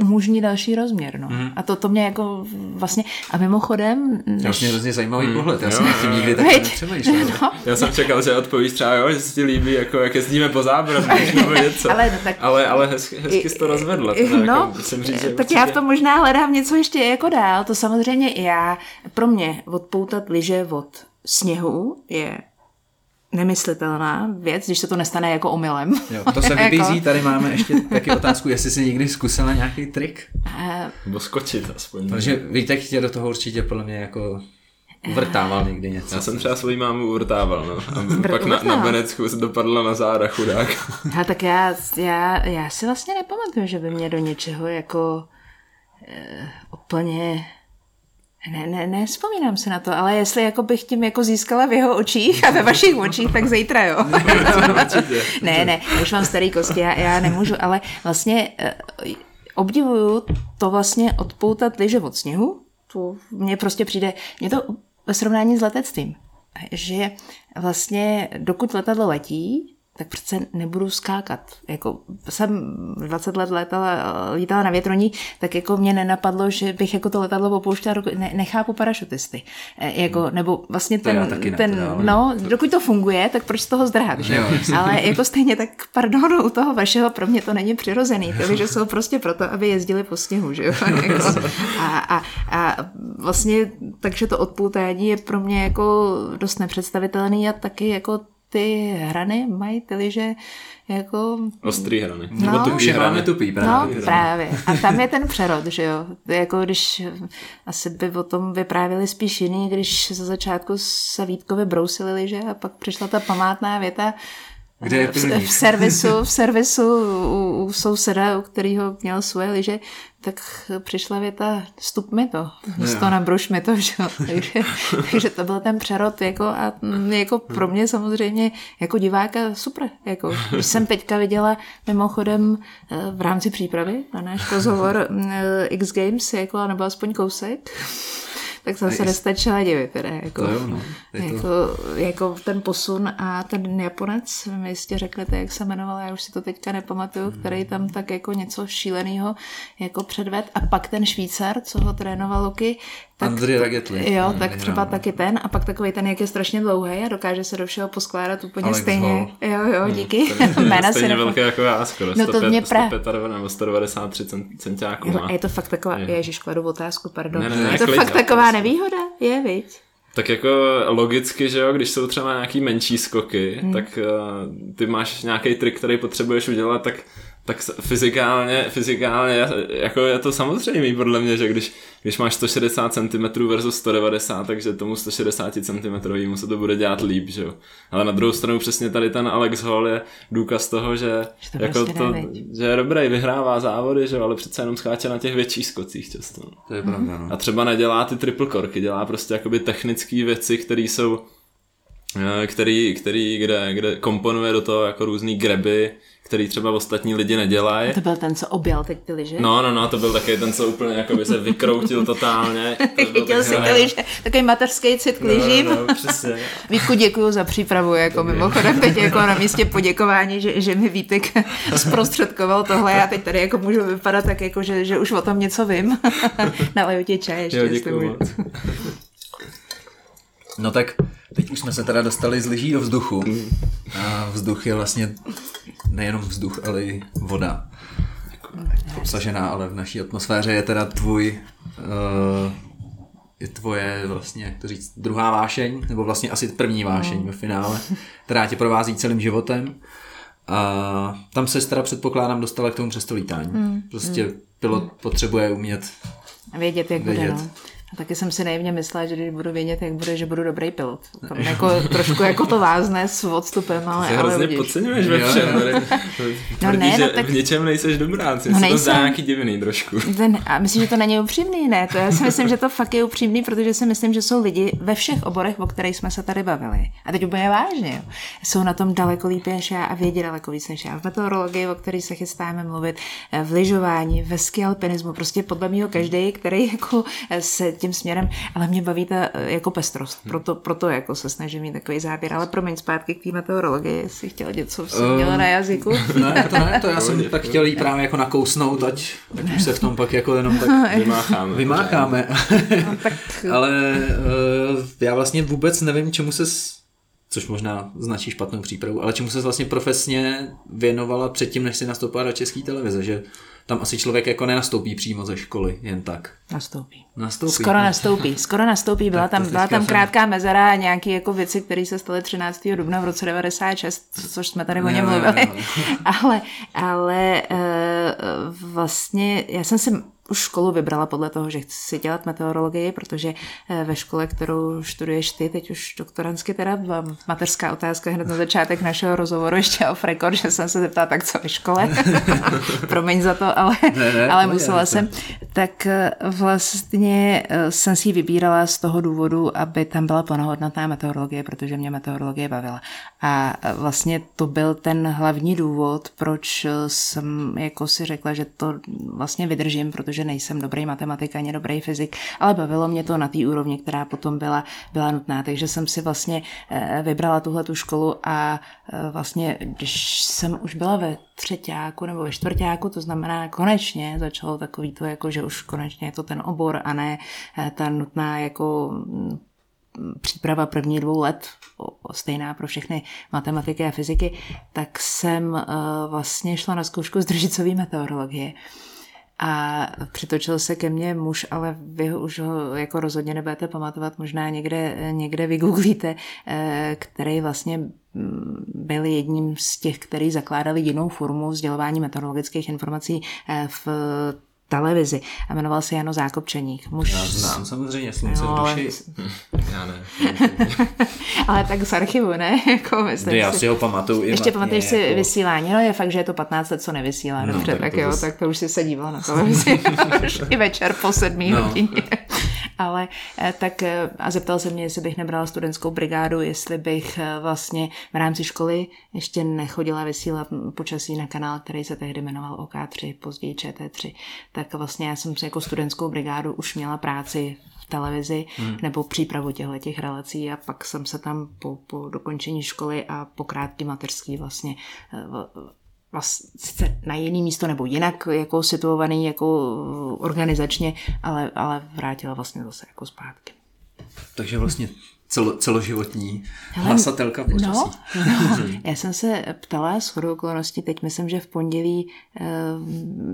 S3: umožní další rozměr. No. Mm. A to, to mě jako vlastně, a mimochodem...
S1: Než... Vlastně hrozně zajímavý mm. pohled, já jsem tím nikdy tak nepřemýšlel.
S2: No. Já jsem čekal, že odpovíš třeba, jo, že se ti líbí, jako jak jezdíme po zábradlí, nebo něco. ale, no, tak... ale, ale hezky, hezky jsi to rozvedla. Teda, no, jako, musím říct,
S3: tak určitě... já v tom možná hledám něco ještě jako dál, to samozřejmě i já, pro mě odpoutat liže od sněhu je nemyslitelná věc, když se to nestane jako omylem.
S1: Jo, to se vybízí, jako... tady máme ještě taky otázku, jestli jsi někdy zkusila nějaký trik?
S2: Uh... Nebo skočit aspoň.
S1: Protože Vítek tě do toho určitě podle mě jako uvrtával někdy něco.
S2: Já jsem třeba svoji mámu uvrtával, no. A pak na, na Benecku se dopadla na záda chudák.
S3: A tak já, já, já si vlastně nepamatuju, že by mě do něčeho jako uh, úplně ne, ne, ne, vzpomínám se na to, ale jestli jako bych tím jako získala v jeho očích a ve vašich očích, tak zítra, jo. ne, ne, už mám starý kosti, já, já nemůžu, ale vlastně uh, obdivuju to vlastně odpoutat liže od sněhu, to mně prostě přijde, mě to ve srovnání s letectvím, že vlastně dokud letadlo letí, tak přece nebudu skákat. Jako jsem 20 let letala, lítala na větroní, tak jako mě nenapadlo, že bych jako to letadlo opouštěla, ne, nechápu parašutisty. E, jako, hmm. nebo vlastně ten, to ten ne, no, dokud to funguje, tak proč z toho zdrhat, že? Jo, Ale jako stejně tak, pardon, u toho vašeho pro mě to není přirozený. Ty že jsou prostě proto, aby jezdili po sněhu, že jo? Jako, a, a, a vlastně, takže to odpoutání je pro mě jako dost nepředstavitelný a taky jako ty hrany mají ty liže jako...
S2: Ostrý hrany.
S1: No, to už je velmi tupý
S3: právě. No, právě. A tam je ten přerod, že jo. Jako když asi by o tom vyprávěli spíš jiný, když ze začátku se Vítkovi brousili liže a pak přišla ta památná věta,
S1: kde je
S3: v, v servisu, v servisu u, u souseda, u kterého měl svoje liže, tak přišla věta, stup mi to, místo na bruš mi to, že? takže, takže to byl ten přerod jako a jako pro mě samozřejmě jako diváka super, jako, když jsem teďka viděla mimochodem eh, v rámci přípravy na náš rozhovor eh, X Games, jako, nebo aspoň kousek, tak jsem se nestačila divit. Teda, jako,
S1: to jo, no.
S3: jako, to... jako, ten posun a ten Japonec, mi jistě řeknete, jak se jmenoval, já už si to teďka nepamatuju, hmm. který tam tak jako něco šíleného jako předved. A pak ten Švýcar, co ho trénoval Luky,
S1: tak, Andrej Ragetli.
S3: Jo, tak třeba no. taky ten. A pak takový ten, jak je strašně dlouhý a dokáže se do všeho poskládat úplně Alex stejně. Hall. Jo, jo, hmm. díky.
S2: Hmm. Jména stejně velké jako já, skoro. No to 105, mě pra... 195 nebo 193 centiáků.
S3: A je to fakt taková, je. ježiš, kladu otázku, pardon. Ne, ne, ne, je to klid, fakt taková nevýhoda, je, viď?
S2: Tak jako logicky, že jo, když jsou třeba nějaký menší skoky, hmm. tak uh, ty máš nějaký trik, který potřebuješ udělat, tak tak fyzikálně, fyzikálně jako je to samozřejmé podle mě, že když, když máš 160 cm versus 190, takže tomu 160 cm se to bude dělat líp, že jo. Ale na druhou stranu přesně tady ten Alex Hall je důkaz toho, že,
S3: že, to
S2: jako
S3: prostě
S2: to, že je dobrý, vyhrává závody, že jo, ale přece jenom skáče na těch větších skocích často. No.
S1: To je pravda, no.
S2: A třeba nedělá ty triple korky, dělá prostě jakoby technické věci, které jsou eh, který, který kde, kde komponuje do toho jako různý greby, který třeba ostatní lidi nedělají.
S3: To byl ten, co objel teď ty liže?
S2: No, no, no, to byl taky ten, co úplně jako by se vykroutil totálně.
S3: Chytil si ty liže, takový mateřský cit k ližím.
S2: No, no, přesně.
S3: Vítku, děkuji za přípravu, jako mimochodem teď jako na místě poděkování, že, že mi Vítek zprostředkoval tohle. Já teď tady jako můžu vypadat tak jako, že, že už o tom něco vím. Naleju ti čaj ještě,
S2: jo,
S1: No tak teď už jsme se teda dostali z lyží do vzduchu. A vzduch je vlastně nejenom vzduch, ale i voda. Obsažená, ale v naší atmosféře je teda tvůj uh, je tvoje vlastně, jak to říct, druhá vášeň, nebo vlastně asi první vášeň ve finále, která tě provází celým životem. A tam se teda předpokládám dostala k tomu přes to lítání. Mm. Prostě mm. pilot potřebuje umět
S3: vědět, jak vědět. bude. No. A taky jsem si naivně myslela, že když budu vědět, jak bude, že budu dobrý pilot. Tam jako, trošku jako to vázne s odstupem, ale...
S2: Ty hrozně podceňuješ ve všem. no ne, no, tak... v něčem nejseš dobrá, no, nejsem. to zdá nějaký divný trošku.
S3: Ten, a myslím, že to není upřímný, ne? To já si myslím, že to fakt je upřímný, protože si myslím, že jsou lidi ve všech oborech, o kterých jsme se tady bavili. A teď úplně vážně, jo. Jsou na tom daleko líp než já a vědí daleko víc než já. V meteorologii, o které se chystáme mluvit, v lyžování, ve ski alpinismu, prostě podle mě každý, který jako se tím směrem, ale mě baví ta eh, jako pestrost, proto, proto jako se snažím mít takový záběr, ale promiň zpátky k té meteorologii, jestli chtěla něco, co jsem měla na jazyku.
S1: Ne, to ne, to já jsem tak chtěl jí právě jako nakousnout, ať, ať už se v tom pak jako jenom tak
S2: vymácháme.
S1: vymácháme. No, tak... ale uh, já vlastně vůbec nevím, čemu se což možná značí špatnou přípravu, ale čemu se vlastně profesně věnovala předtím, než si nastoupila do české televize, že tam asi člověk jako nenastoupí přímo ze školy, jen tak.
S3: Nastoupí.
S1: Nastoupí.
S3: Skoro nastoupí, skoro nastoupí. Byla tam, byla tam krátká mezera a nějaké jako věci, které se staly 13. dubna v roce 96, což jsme tady o něm mluvili. ale ale uh, vlastně já jsem si školu vybrala podle toho, že chci dělat meteorologii, protože eh, ve škole, kterou studuješ ty, teď už doktorantsky teda, mateřská otázka hned na začátek našeho rozhovoru ještě off record, že jsem se zeptala, tak co ve škole. Promiň za to, ale, ne, ne, ale musela jsem. Tak eh, vlastně eh, jsem si ji vybírala z toho důvodu, aby tam byla plnohodnotná meteorologie, protože mě meteorologie bavila. A vlastně to byl ten hlavní důvod, proč jsem jako si řekla, že to vlastně vydržím, protože že nejsem dobrý matematik ani dobrý fyzik, ale bavilo mě to na té úrovni, která potom byla, byla nutná. Takže jsem si vlastně eh, vybrala tuhle tu školu a eh, vlastně, když jsem už byla ve třetíku nebo ve čtvrtáku, to znamená konečně začalo takový to, jako, že už konečně je to ten obor a ne eh, ta nutná jako mm, příprava první dvou let, stejná pro všechny matematiky a fyziky, tak jsem vlastně šla na zkoušku z družicové meteorologie. A přitočil se ke mně muž, ale vy už ho jako rozhodně nebudete pamatovat, možná někde, někde vygooglíte, eh, který vlastně mm, byl jedním z těch, který zakládali jinou formu sdělování meteorologických informací eh, v televizi a jmenoval se Jano Zákopčeník.
S1: Muž... Já znám samozřejmě slunce no, v duši.
S2: Ale... Já ne.
S3: ale tak z archivu, ne? jako
S1: myslím já si ho pamatuju.
S3: Ještě pamatuješ si jako... vysílání, no je fakt, že je to 15 let, co nevysílá, no, dobře, tak, tak jo, zase... tak to už si se díval na televizi. I večer po sedmý no. hodině ale eh, tak eh, a zeptal se mě, jestli bych nebrala studentskou brigádu, jestli bych eh, vlastně v rámci školy ještě nechodila vysílat počasí na kanál, který se tehdy jmenoval OK3, později ČT3. Tak vlastně já jsem si jako studentskou brigádu už měla práci v televizi hmm. nebo přípravu těchto těch relací a pak jsem se tam po, po dokončení školy a po krátký mateřský vlastně vlastně sice na jiný místo nebo jinak jako situovaný jako organizačně, ale, ale vrátila vlastně zase jako zpátky.
S1: Takže vlastně celo, celoživotní hlasatelka počasí.
S3: No, no, já jsem se ptala s chodou okolností, teď myslím, že v pondělí, eh,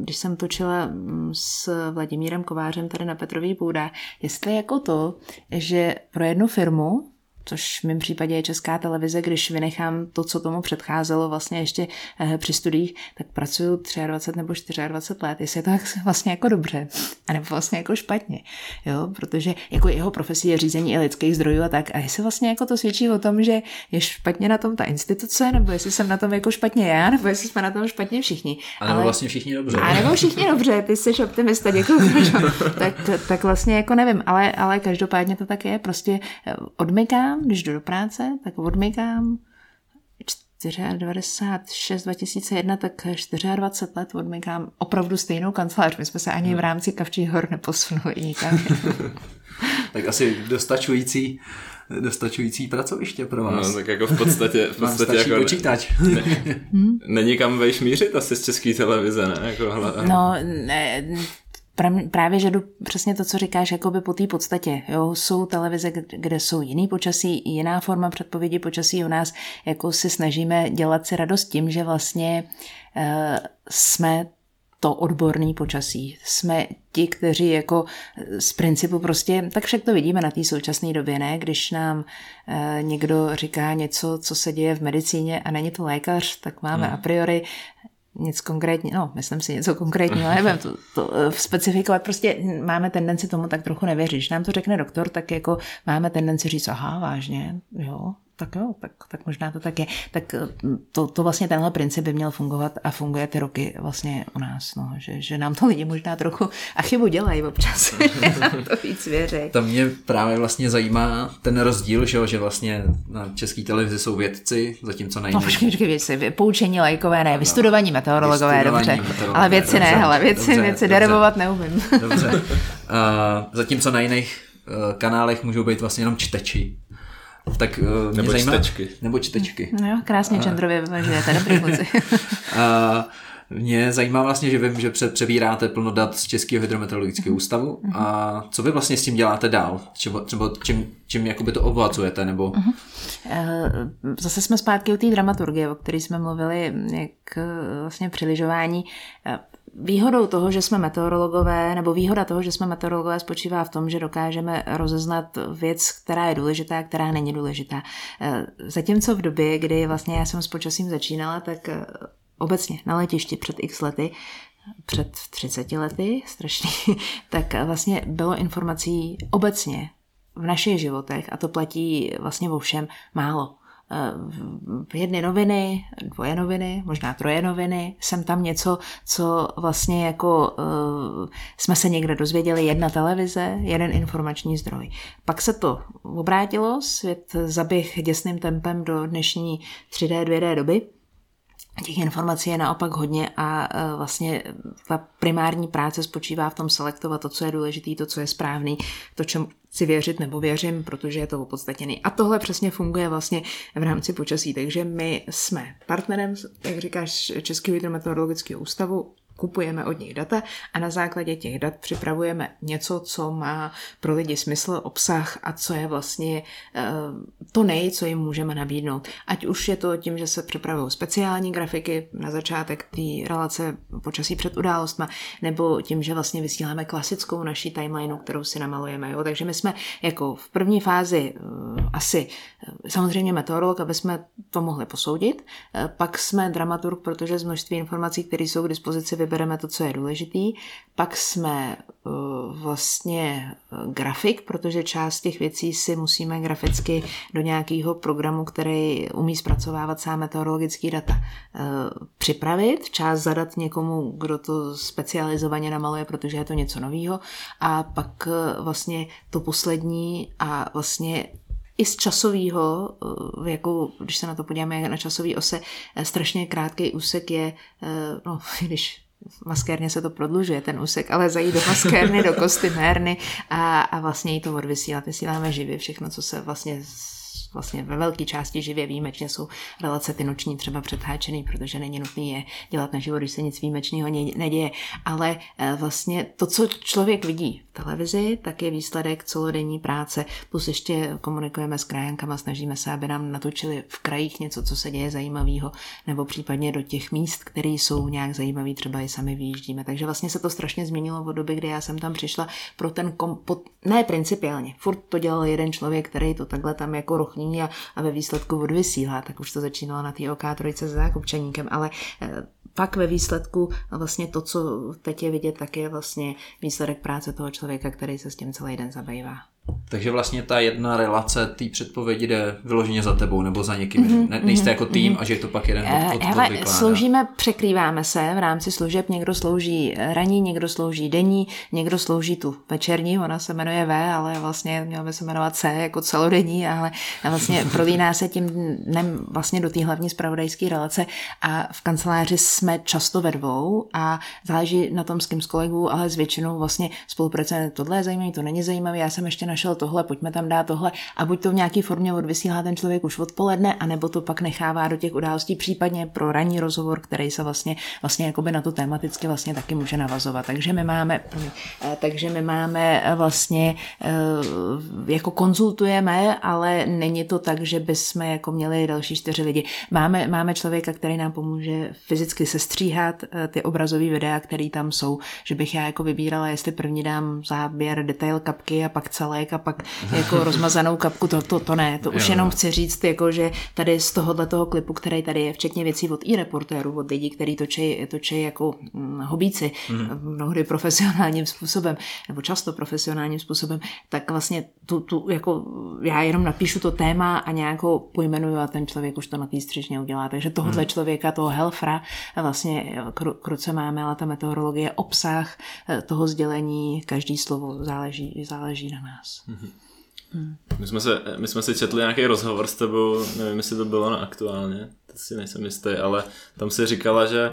S3: když jsem točila s Vladimírem Kovářem tady na Petrový půdách, jestli jako to, že pro jednu firmu což v mém případě je česká televize, když vynechám to, co tomu předcházelo vlastně ještě eh, při studiích, tak pracuju 23 nebo 24 let, jestli je to vlastně jako dobře, anebo vlastně jako špatně, jo, protože jako jeho profesí je řízení i lidských zdrojů a tak, a jestli vlastně jako to svědčí o tom, že je špatně na tom ta instituce, nebo jestli jsem na tom jako špatně já, nebo jestli jsme na tom špatně všichni.
S1: A nebo vlastně všichni dobře.
S3: A nebo všichni dobře, ty jsi optimista, děkuji. tak, tak vlastně jako nevím, ale, ale každopádně to tak je, prostě eh, odmykám odmykám, když jdu do práce, tak odmykám 96 2001, tak 24 let odmykám opravdu stejnou kancelář. My jsme se ani v rámci Kavčí hor neposunuli nikam.
S1: tak asi dostačující dostačující pracoviště pro vás.
S2: No, tak jako v podstatě, v podstatě jako
S1: počítač.
S2: Ne, hmm? není kam vejš mířit asi z české televize, ne? Jako, hle,
S3: no, ne, právě, že jdu přesně to, co říkáš, jako by po té podstatě. Jo? Jsou televize, kde jsou jiný počasí, jiná forma předpovědi počasí u nás, jako si snažíme dělat si radost tím, že vlastně uh, jsme to odborný počasí. Jsme ti, kteří jako z principu prostě, tak však to vidíme na té současné době, ne? Když nám e, někdo říká něco, co se děje v medicíně a není to lékař, tak máme hmm. a priori nic konkrétního, no, myslím si něco konkrétního, nevím to, to uh, specifikovat, prostě máme tendenci tomu tak trochu nevěřit. Když nám to řekne doktor, tak jako máme tendenci říct, aha, vážně, jo, tak jo, tak, tak možná to tak je. Tak eh, to, to vlastně tenhle princip by měl fungovat a funguje ty roky vlastně u nás, no, že, že nám to lidi možná trochu a chybu dělají občas, to víc věří.
S1: To mě právě vlastně zajímá ten rozdíl, že, že vlastně na české televizi jsou vědci, zatímco na
S3: jiných. No počkej, počkej, věci, poučení lajkové ne, vystudovaní meteorologové, vystudovaní dobře, meteorologové, ale věci ne, hele, věci, dobře, věci derivovat neumím.
S1: Dobře, uh, zatímco na jiných uh, kanálech můžou být vlastně jenom čteči. Tak uh,
S2: nebo
S1: zajímá...
S2: čtečky.
S1: Nebo čtečky.
S3: No jo, krásně čendrově vyvažujete, dobrý kluci.
S1: mě zajímá vlastně, že vím, že přebíráte plno dat z Českého hydrometeorologického mm ústavu mm a co vy vlastně s tím děláte dál? Třeba, třeba čím, čím jakoby to obohacujete? Nebo... mm
S3: Zase jsme zpátky u té dramaturgie, o které jsme mluvili jak vlastně při lyžování. Výhodou toho, že jsme meteorologové, nebo výhoda toho, že jsme meteorologové, spočívá v tom, že dokážeme rozeznat věc, která je důležitá a která není důležitá. Eh, zatímco v době, kdy vlastně já jsem s počasím začínala, tak eh, obecně na letišti před x lety, před 30 lety, strašný, tak vlastně bylo informací obecně v našich životech, a to platí vlastně o všem, málo jedny noviny, dvoje noviny, možná troje noviny, jsem tam něco, co vlastně jako uh, jsme se někde dozvěděli, jedna televize, jeden informační zdroj. Pak se to obrátilo, svět zaběh děsným tempem do dnešní 3D, 2D doby, Těch informací je naopak hodně a uh, vlastně ta primární práce spočívá v tom selektovat to, co je důležité, to, co je správný, to, čemu si věřit nebo věřím, protože je to opodstatněný. A tohle přesně funguje vlastně v rámci počasí, takže my jsme partnerem, jak říkáš, Českého hydrometeorologického ústavu, kupujeme od nich data a na základě těch dat připravujeme něco, co má pro lidi smysl, obsah a co je vlastně eh, to nej, co jim můžeme nabídnout. Ať už je to tím, že se připravují speciální grafiky na začátek té relace počasí před událostma, nebo tím, že vlastně vysíláme klasickou naší timelineu, kterou si namalujeme. Jo? Takže my jsme jako v první fázi uh, asi uh, samozřejmě meteorolog, aby jsme to mohli posoudit. Pak jsme dramaturg, protože z množství informací, které jsou k dispozici, vybereme to, co je důležitý. Pak jsme vlastně grafik, protože část těch věcí si musíme graficky do nějakého programu, který umí zpracovávat sám meteorologický data, připravit, část zadat někomu, kdo to specializovaně namaluje, protože je to něco nového. A pak vlastně to poslední a vlastně i z časového, eh, jako když se na to podíváme na časový ose, eh, strašně krátký úsek je, eh, no, když maskérně se to prodlužuje, ten úsek, ale zajít do maskérny, do kostymérny a, a vlastně jí to odvysílat. Vysíláme živě všechno, co se vlastně vlastně ve velké části živě výjimečně jsou relace ty noční třeba předháčený, protože není nutné je dělat na život, když se nic výjimečného neděje. Ale eh, vlastně to, co člověk vidí v televizi, tak je výsledek celodenní práce, plus ještě komunikujeme s krajankama, snažíme se, aby nám natočili v krajích něco, co se děje zajímavého, nebo případně do těch míst, které jsou nějak zajímavé, třeba i sami vyjíždíme. Takže vlastně se to strašně změnilo od doby, kdy já jsem tam přišla pro ten kompot, ne principiálně, furt to dělal jeden člověk, který to takhle tam jako zranění a, a ve výsledku odvysílá, tak už to začínalo na té OK3 s Zákupčaníkem, ale eh, pak ve výsledku vlastně to, co teď je vidět, tak je vlastně výsledek práce toho člověka, který se s tím celý den zabývá.
S1: Takže vlastně ta jedna relace té předpovědi jde vyloženě za tebou nebo za někým. Mm-hmm, ne, nejste jako tým mm-hmm. a že je to pak jeden od, od,
S3: Hele, od sloužíme, překrýváme se v rámci služeb. Někdo slouží raní, někdo slouží denní, někdo slouží tu večerní, ona se jmenuje V, ale vlastně měla by se jmenovat C jako celodenní, ale vlastně prolíná se tím dnem vlastně do té hlavní spravodajské relace a v kanceláři jsme často ve dvou a záleží na tom, s kým z kolegů, ale s většinou vlastně spolupracujeme. Tohle je zajímavé, to není zajímavé, já jsem ještě našel tohle, pojďme tam dát tohle a buď to v nějaké formě odvysílá ten člověk už odpoledne, anebo to pak nechává do těch událostí, případně pro ranní rozhovor, který se vlastně, vlastně jakoby na to tematicky vlastně taky může navazovat. Takže my máme, eh, takže my máme eh, vlastně eh, jako konzultujeme, ale není to tak, že bychom jako měli další čtyři lidi. Máme, máme člověka, který nám pomůže fyzicky sestříhat ty obrazové videa, které tam jsou, že bych já jako vybírala, jestli první dám záběr, detail kapky a pak celé a pak jako rozmazanou kapku, to, to, to ne. To už jo. jenom chci říct, jako, že tady z tohohle toho klipu, který tady je, včetně věcí od i reportérů, od lidí, kteří točí, točí jako hm, hobíci, mm. mnohdy profesionálním způsobem, nebo často profesionálním způsobem, tak vlastně tu, tu, jako já jenom napíšu to téma a nějakou pojmenuju a ten člověk už to na té střižně udělá. Takže tohohle mm. člověka, toho helfra, vlastně kru, kruce máme, ale ta meteorologie, obsah eh, toho sdělení, každý slovo záleží, záleží na nás. Mm-hmm.
S2: Hmm. My, jsme se, my jsme si četli nějaký rozhovor s tebou, nevím, jestli to bylo na aktuálně, to si nejsem jistý, ale tam si říkala, že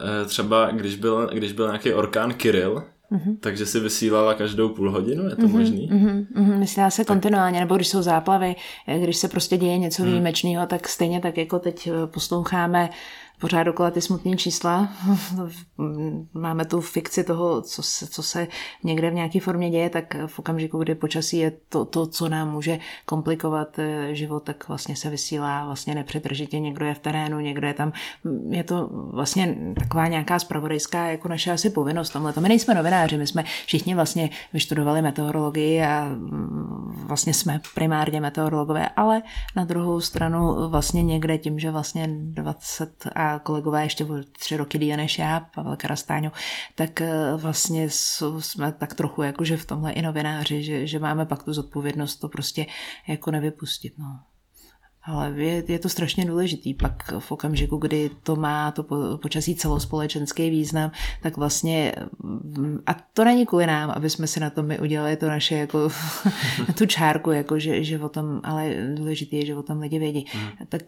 S2: eh, třeba když byl, když byl nějaký orkán Kiril, Mm-hmm. Takže si vysílala každou půl hodinu, je to mm-hmm, možný?
S3: Mm-hmm, mm-hmm. Myslela se tak. kontinuálně, nebo když jsou záplavy, eh, když se prostě děje něco mm. výjimečného, tak stejně tak jako teď eh, posloucháme pořád dokola ty smutné čísla. Máme tu fikci toho, co se, co se někde v nějaké formě děje, tak v okamžiku, kdy počasí je to, to, co nám může komplikovat eh, život, tak vlastně se vysílá vlastně nepřetržitě. Někdo je v terénu, někdo je tam. Je to vlastně taková nějaká spravodajská jako naše asi povinnost tomhle. My nejsme novináři, my jsme všichni vlastně vyštudovali meteorologii a mm, vlastně jsme primárně meteorologové, ale na druhou stranu vlastně někde tím, že vlastně 20 a kolegové ještě o tři roky díl než já, Pavel Karastáňo, tak eh, vlastně jsme tak trochu jakože v tomhle i novináři, že, že máme pak tu zodpovědnost to prostě jako nevypustit. No. Ale je, je to strašně důležitý. Pak v okamžiku, kdy to má to počasí celospolečenský význam, tak vlastně, a to není kvůli nám, aby jsme si na tom my udělali to naše, jako tu čárku, jako že, že o tom, ale důležitý je, že o tom lidi vědí. Mm. Tak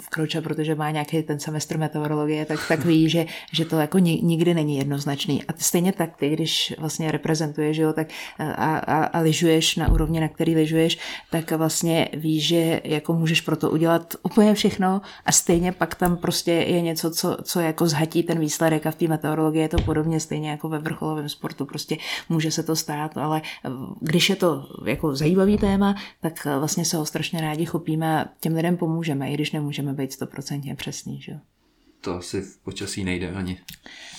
S3: v Kroče, protože má nějaký ten semestr meteorologie, tak, tak ví, že, že to jako nikdy není jednoznačný. A stejně tak ty, když vlastně reprezentuješ, jo, tak a, a, a lyžuješ na úrovni, na který lyžuješ, tak vlastně víš, že jako můžeš pro to udělat úplně všechno a stejně pak tam prostě je něco, co, co jako zhatí ten výsledek a v té meteorologii je to podobně stejně jako ve vrcholovém sportu, prostě může se to stát, ale když je to jako zajímavý téma, tak vlastně se ho strašně rádi chopíme a těm lidem pomůžeme, i když nemůžeme být stoprocentně přesný, že?
S1: To asi v počasí nejde ani.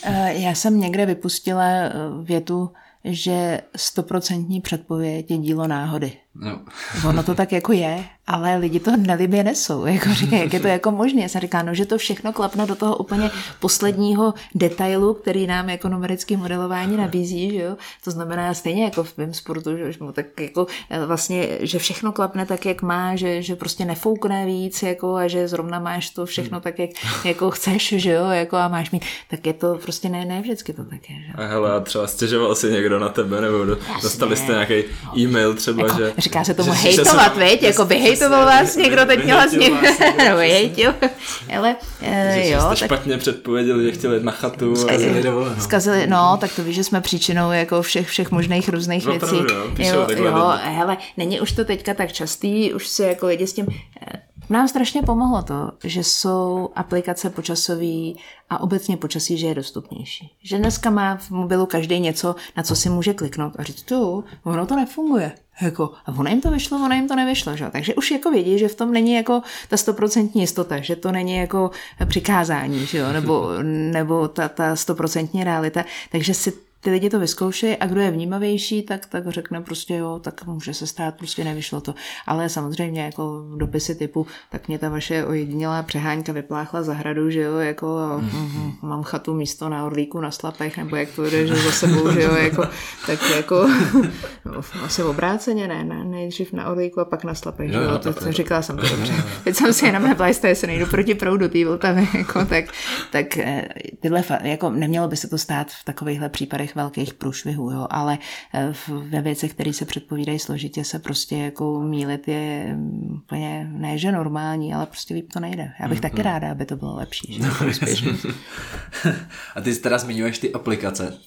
S3: Eh, já jsem někde vypustila eh, větu, že stoprocentní předpověď je dílo náhody. No. Ono to tak jako je, ale lidi to nelibě nesou. Jako říkají, jak je to jako možné. Se říká, no, že to všechno klapne do toho úplně posledního detailu, který nám jako numerické modelování nabízí. Že jo? To znamená stejně jako v mém sportu, že tak jako eh, vlastně, že všechno klapne tak, jak má, že, že prostě nefoukne víc jako, a že zrovna máš to všechno tak, jak jako chceš, že jo, jako a máš mít, tak je to prostě ne, ne vždycky to tak je. Že?
S2: A hele, a třeba stěžoval si někdo na tebe, nebo dostali jste nějaký e-mail třeba,
S3: jako,
S2: že
S3: Říká se tomu že, hejtovat, veď? Jako by hejtoval vás někdo, teď měla s ním. Hejtil. Ale
S2: že jo. Jste tak... špatně předpověděli, že chtěli jít na chatu. Zkazili,
S3: a... zkazili, no, tak to víš, že jsme příčinou jako všech, všech možných různých věcí. Jo, jo, hele, není už to teďka tak častý, už se jako lidi s tím eh, nám strašně pomohlo to, že jsou aplikace počasové a obecně počasí, že je dostupnější. Že dneska má v mobilu každý něco, na co si může kliknout a říct, tu, ono to nefunguje. Jako, a ono jim to vyšlo, ono jim to nevyšlo. Že? Takže už jako vědí, že v tom není jako ta stoprocentní jistota, že to není jako přikázání, že jo? Nebo, nebo ta, ta stoprocentní realita. Takže si ty lidi to vyzkoušejí a kdo je vnímavější, tak, tak řekne prostě jo, tak může se stát, prostě nevyšlo to. Ale samozřejmě jako dopisy typu, tak mě ta vaše ojedinělá přehánka vypláchla zahradu, že jo, jako a, mm, mám chatu místo na Orlíku na Slapech, nebo jak to jde, že za sebou, že jo, jako, tak jako no, asi obráceně, ne, ne, nejdřív na Orlíku a pak na Slapech, že jo, to, to, říkala jsem to dobře. Teď jsem si jenom nepla se nejdu proti proudu té Vltavy, jako, tak, tak eh, tyhle, jako nemělo by se to stát v takovýchhle případech velkých průšvihů, jo, ale eh, ve věcech, které se předpovídají složitě, se prostě jako mílit je mm, úplně ne, že normální, ale prostě líp to nejde. Já bych mm, taky ráda, aby to bylo lepší. Že?
S1: a ty teda zmiňuješ ty aplikace,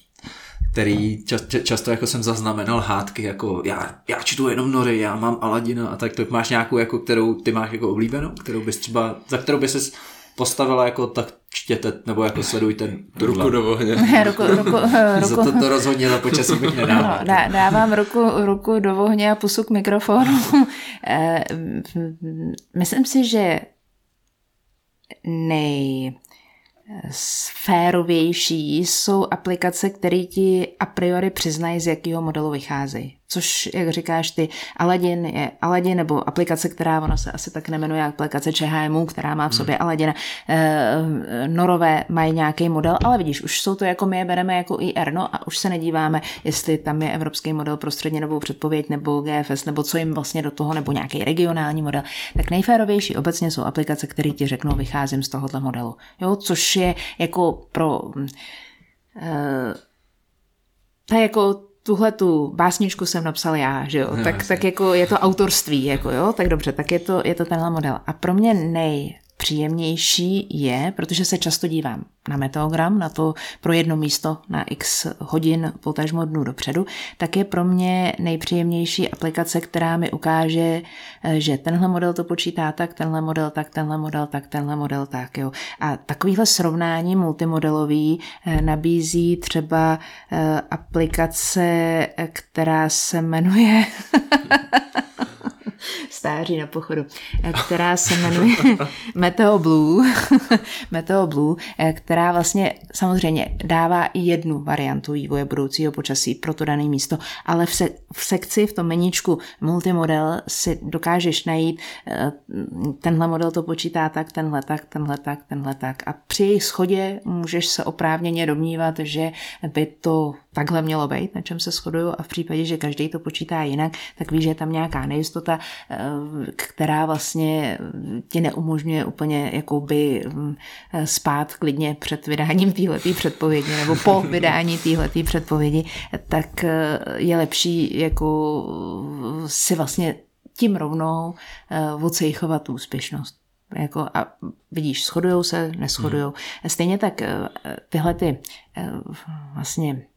S1: který čas, často jako jsem zaznamenal hádky, jako já, já čtu jenom nory, já mám Aladina a tak, to máš nějakou, jako, kterou ty máš jako oblíbenou, kterou bys třeba, za kterou bys postavila jako tak čtěte, nebo jako sledujte
S2: ruku do ohně.
S3: ruku, ruku, ruku.
S1: Za to, to rozhodně na počasí bych nedával. No,
S3: dá, dávám ruku, ruku do ohně a pusu k mikrofonu. Eh, myslím si, že nej sférovější jsou aplikace, které ti a priori přiznají, z jakého modelu vycházejí což, jak říkáš ty, Aladin je Aladin, nebo aplikace, která, ona se asi tak nemenuje aplikace ČHMU, která má v sobě hmm. Aladina. E, Norové mají nějaký model, ale vidíš, už jsou to jako my je bereme jako IR, no a už se nedíváme, jestli tam je evropský model pro střednědobou předpověď, nebo GFS, nebo co jim vlastně do toho, nebo nějaký regionální model. Tak nejférovější obecně jsou aplikace, které ti řeknou, vycházím z tohohle modelu. Jo, což je jako pro... E, to je jako tuhle tu básničku jsem napsal já, že jo, no, tak, tak jako je to autorství, jako jo, tak dobře, tak je to, je to tenhle model. A pro mě nej, příjemnější je, protože se často dívám na meteogram, na to pro jedno místo na x hodin, potažmo dnů dopředu, tak je pro mě nejpříjemnější aplikace, která mi ukáže, eh, že tenhle model to počítá tak, tenhle model tak, tenhle model tak, tenhle model tak. Jo. A takovýhle srovnání multimodelový eh, nabízí třeba eh, aplikace, která se jmenuje stáří na pochodu, eh, která se jmenuje Meteo Blue, Meteo Blue, eh, která vlastně samozřejmě dává i jednu variantu vývoje budoucího počasí pro to dané místo, ale v, se, v sekci, v tom meníčku multimodel si dokážeš najít, eh, tenhle model to počítá tak, tenhle tak, tenhle tak, tenhle tak. A při jejich schodě můžeš se oprávněně domnívat, že by to takhle mělo být, na čem se shoduju a v případě, že každý to počítá jinak, tak víš, že je tam nějaká nejistota, eh, která vlastně ti neumožňuje úplně jakoby mm, spát klidně před vydáním téhletý předpovědi nebo po vydání téhletý předpovědi, tak eh, je lepší jako si vlastně tím rovnou eh, odsejchovat tu úspěšnost. Jako a vidíš, shodujou se, neschodujou. Hmm. Stejně tak tyhle ty vlastně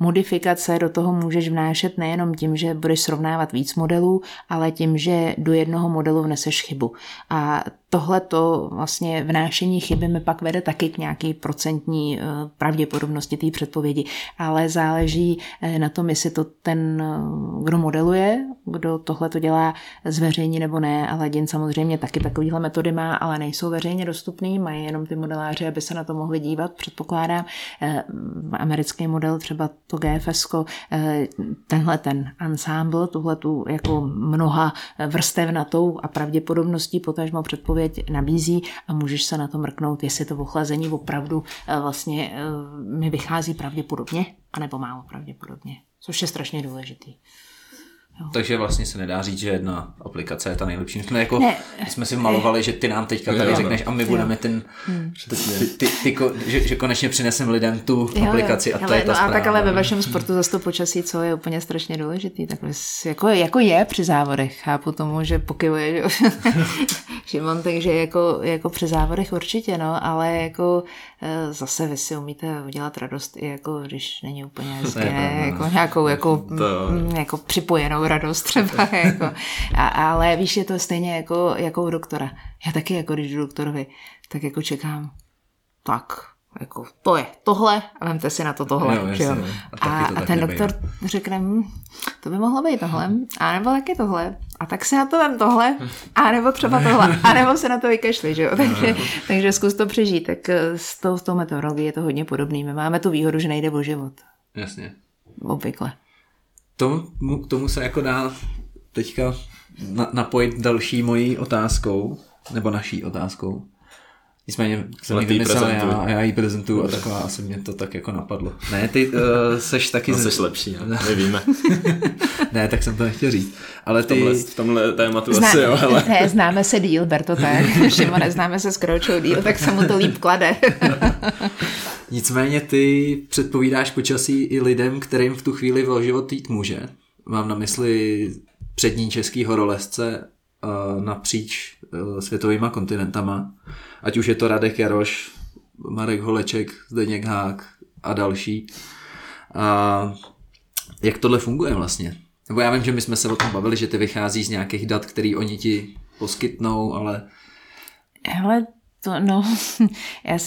S3: modifikace do toho můžeš vnášet nejenom tím, že budeš srovnávat víc modelů, ale tím, že do jednoho modelu vneseš chybu. A tohle to vlastně vnášení chyby mi pak vede taky k nějaký procentní eh, pravděpodobnosti té předpovědi, ale záleží eh, na tom, jestli to ten, eh, kdo modeluje, kdo tohle to dělá, zveřejní nebo ne, ale děn samozřejmě taky takovýhle metody má, ale nejsou veřejně dostupný, mají jenom ty modeláři, aby se na to mohli dívat, předpokládám. Americký model, třeba to GFS, tenhle ten ensemble, tuhle tu jako mnoha vrstevnatou a pravděpodobností potažmo předpovědi odpověď nabízí a můžeš se na to mrknout, jestli to ochlazení opravdu eh, vlastně eh, mi vychází pravděpodobně, anebo málo pravděpodobně, což je strašně důležitý.
S1: Jo. Takže vlastně se nedá říct, že jedna aplikace je ta nejlepší. My jsme, jako, ne. my jsme si malovali, že ty nám teďka tady řekneš a my budeme ten, hmm. ty, ty, ty, že, že konečně přinesem lidem tu jo, aplikaci jo. a to ale, je ta no,
S3: A tak ale ve vašem sportu zase to počasí, co je úplně strašně důležitý, tak jako, jako je při závodech. Chápu tomu, že pokyvuje že? Šimon, takže jako, jako při závodech určitě, no, ale jako zase vy si umíte udělat radost i jako, když není úplně hezké, no. jako nějakou jako, to... Mm, jako připojenou radost třeba, jako. A, ale víš, je to stejně jako, jako u doktora. Já taky jako když jdu doktorovi, tak jako čekám, tak, jako to je tohle a vemte si na to tohle. Jo, že jo? A, a, a ten doktor řekne, hm, to by mohlo být tohle, a nebo taky tohle, a tak si na to vem tohle, a nebo třeba tohle, a nebo se na to vykašli, že jo? Takže, takže zkus to přežít. Tak eh, s tou, s tou metodologií je to hodně podobný. My máme tu výhodu, že nejde o život.
S1: Jasně.
S3: Obvykle.
S1: Tomu, k tomu se jako dá teďka napojit další mojí otázkou, nebo naší otázkou. Nicméně jsem ji vymyslel já, a já ji prezentuju a taková asi mě to tak jako napadlo. Ne, ty uh, seš taky...
S2: No, seš lepší, no. my víme.
S1: ne, tak jsem to nechtěl říct. Ale ty...
S2: V tomhle, v tomhle tématu Zná, asi jo, ale...
S3: Ne, známe se díl, ber to tak. Šimone, známe se s Kroučou díl, tak se mu to líp klade.
S1: Nicméně ty předpovídáš počasí i lidem, kterým v tu chvíli o život jít může. Mám na mysli přední český horolezce napříč uh, světovýma kontinentama ať už je to Radek Jaroš, Marek Holeček, Zdeněk Hák a další. A jak tohle funguje vlastně? Nebo já vím, že my jsme se o tom bavili, že ty vychází z nějakých dat, které oni ti poskytnou, ale...
S3: Hele, to no, já,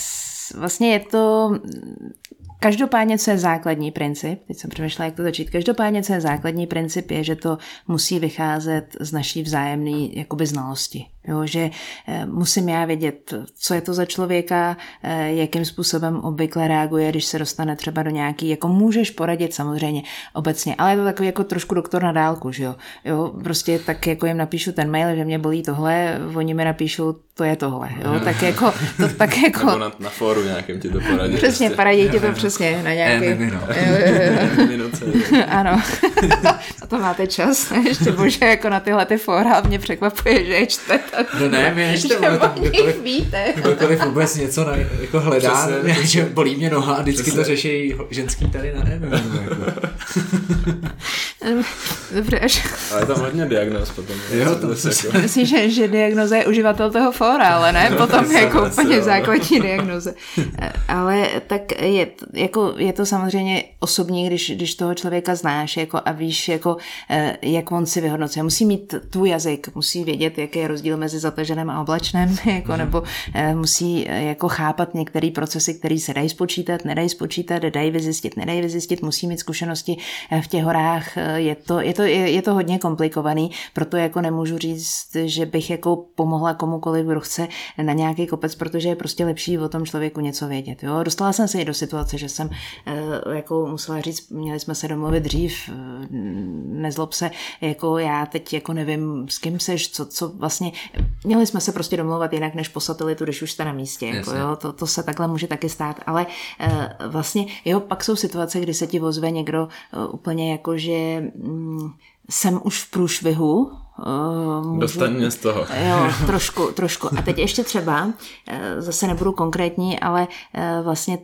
S3: vlastně je to Každopádně, co je základní princip, teď jsem přemýšlela, jak to začít, každopádně, co je základní princip, je, že to musí vycházet z naší vzájemné znalosti. Jo, že e, musím já vědět, co je to za člověka, e, jakým způsobem obvykle reaguje, když se dostane třeba do nějaký, jako můžeš poradit samozřejmě obecně, ale je to takový jako trošku doktor na dálku, že jo. jo prostě tak jako jim napíšu ten mail, že mě bolí tohle, oni mi napíšou, to je tohle, jo, tak jako, to tak jako...
S2: Nebo na, na fóru nějakým ti to poradí.
S3: Přesně, prostě. poradí ti to přesně na nějaký... ano. A to máte čas, ještě bože, jako na tyhle ty fóra, mě překvapuje, že je čtete
S1: No ne, my nečteme,
S3: ale tam kdokoliv, víte.
S1: kdokoliv vůbec něco na, jako hledá, Přesně, že bolí mě noha a vždycky Přesně. to řeší ženský tady na M. Jako.
S3: Dobře, až...
S2: Ale je tam hodně diagnóz potom.
S1: Jo, to se
S3: jako... Myslím, že, že diagnoza je uživatel toho fóra, ale ne potom jako úplně základní diagnoze. Ale tak je, jako, je to samozřejmě osobní, když, když toho člověka znáš jako a víš, jako, eh, jak on si vyhodnocuje. Musí mít tvůj jazyk, musí vědět, jaký je rozdíl mezi zataženým a oblačném, jako, mm. nebo eh, musí eh, jako chápat některé procesy, které se dají spočítat, nedají spočítat, dají vyzjistit, nedají vyzjistit, musí mít zkušenosti v těch horách. Je to, je to, je, je to hodně komplikovaný, proto jako nemůžu říct, že bych jako pomohla komukoliv, kdo chce na nějaký kopec, protože je prostě lepší o tom člověku něco vědět. Jo? Dostala jsem se i do situace, že jsem eh, jako musela říct, měli jsme se domluvit dřív, eh, nezlob se, jako já teď jako nevím, s kým seš, co, co vlastně, měli jsme se prostě domluvat jinak než po satelitu, když už jste na místě. Jako, jo? To, to se takhle může taky stát, ale eh, vlastně, jo, pak jsou situace, kdy se ti vozve někdo úplně jako, že jsem už v průšvihu,
S2: Uh, můžu... Dostaň mě z toho.
S3: Jo, trošku, trošku. A teď ještě třeba, zase nebudu konkrétní, ale vlastně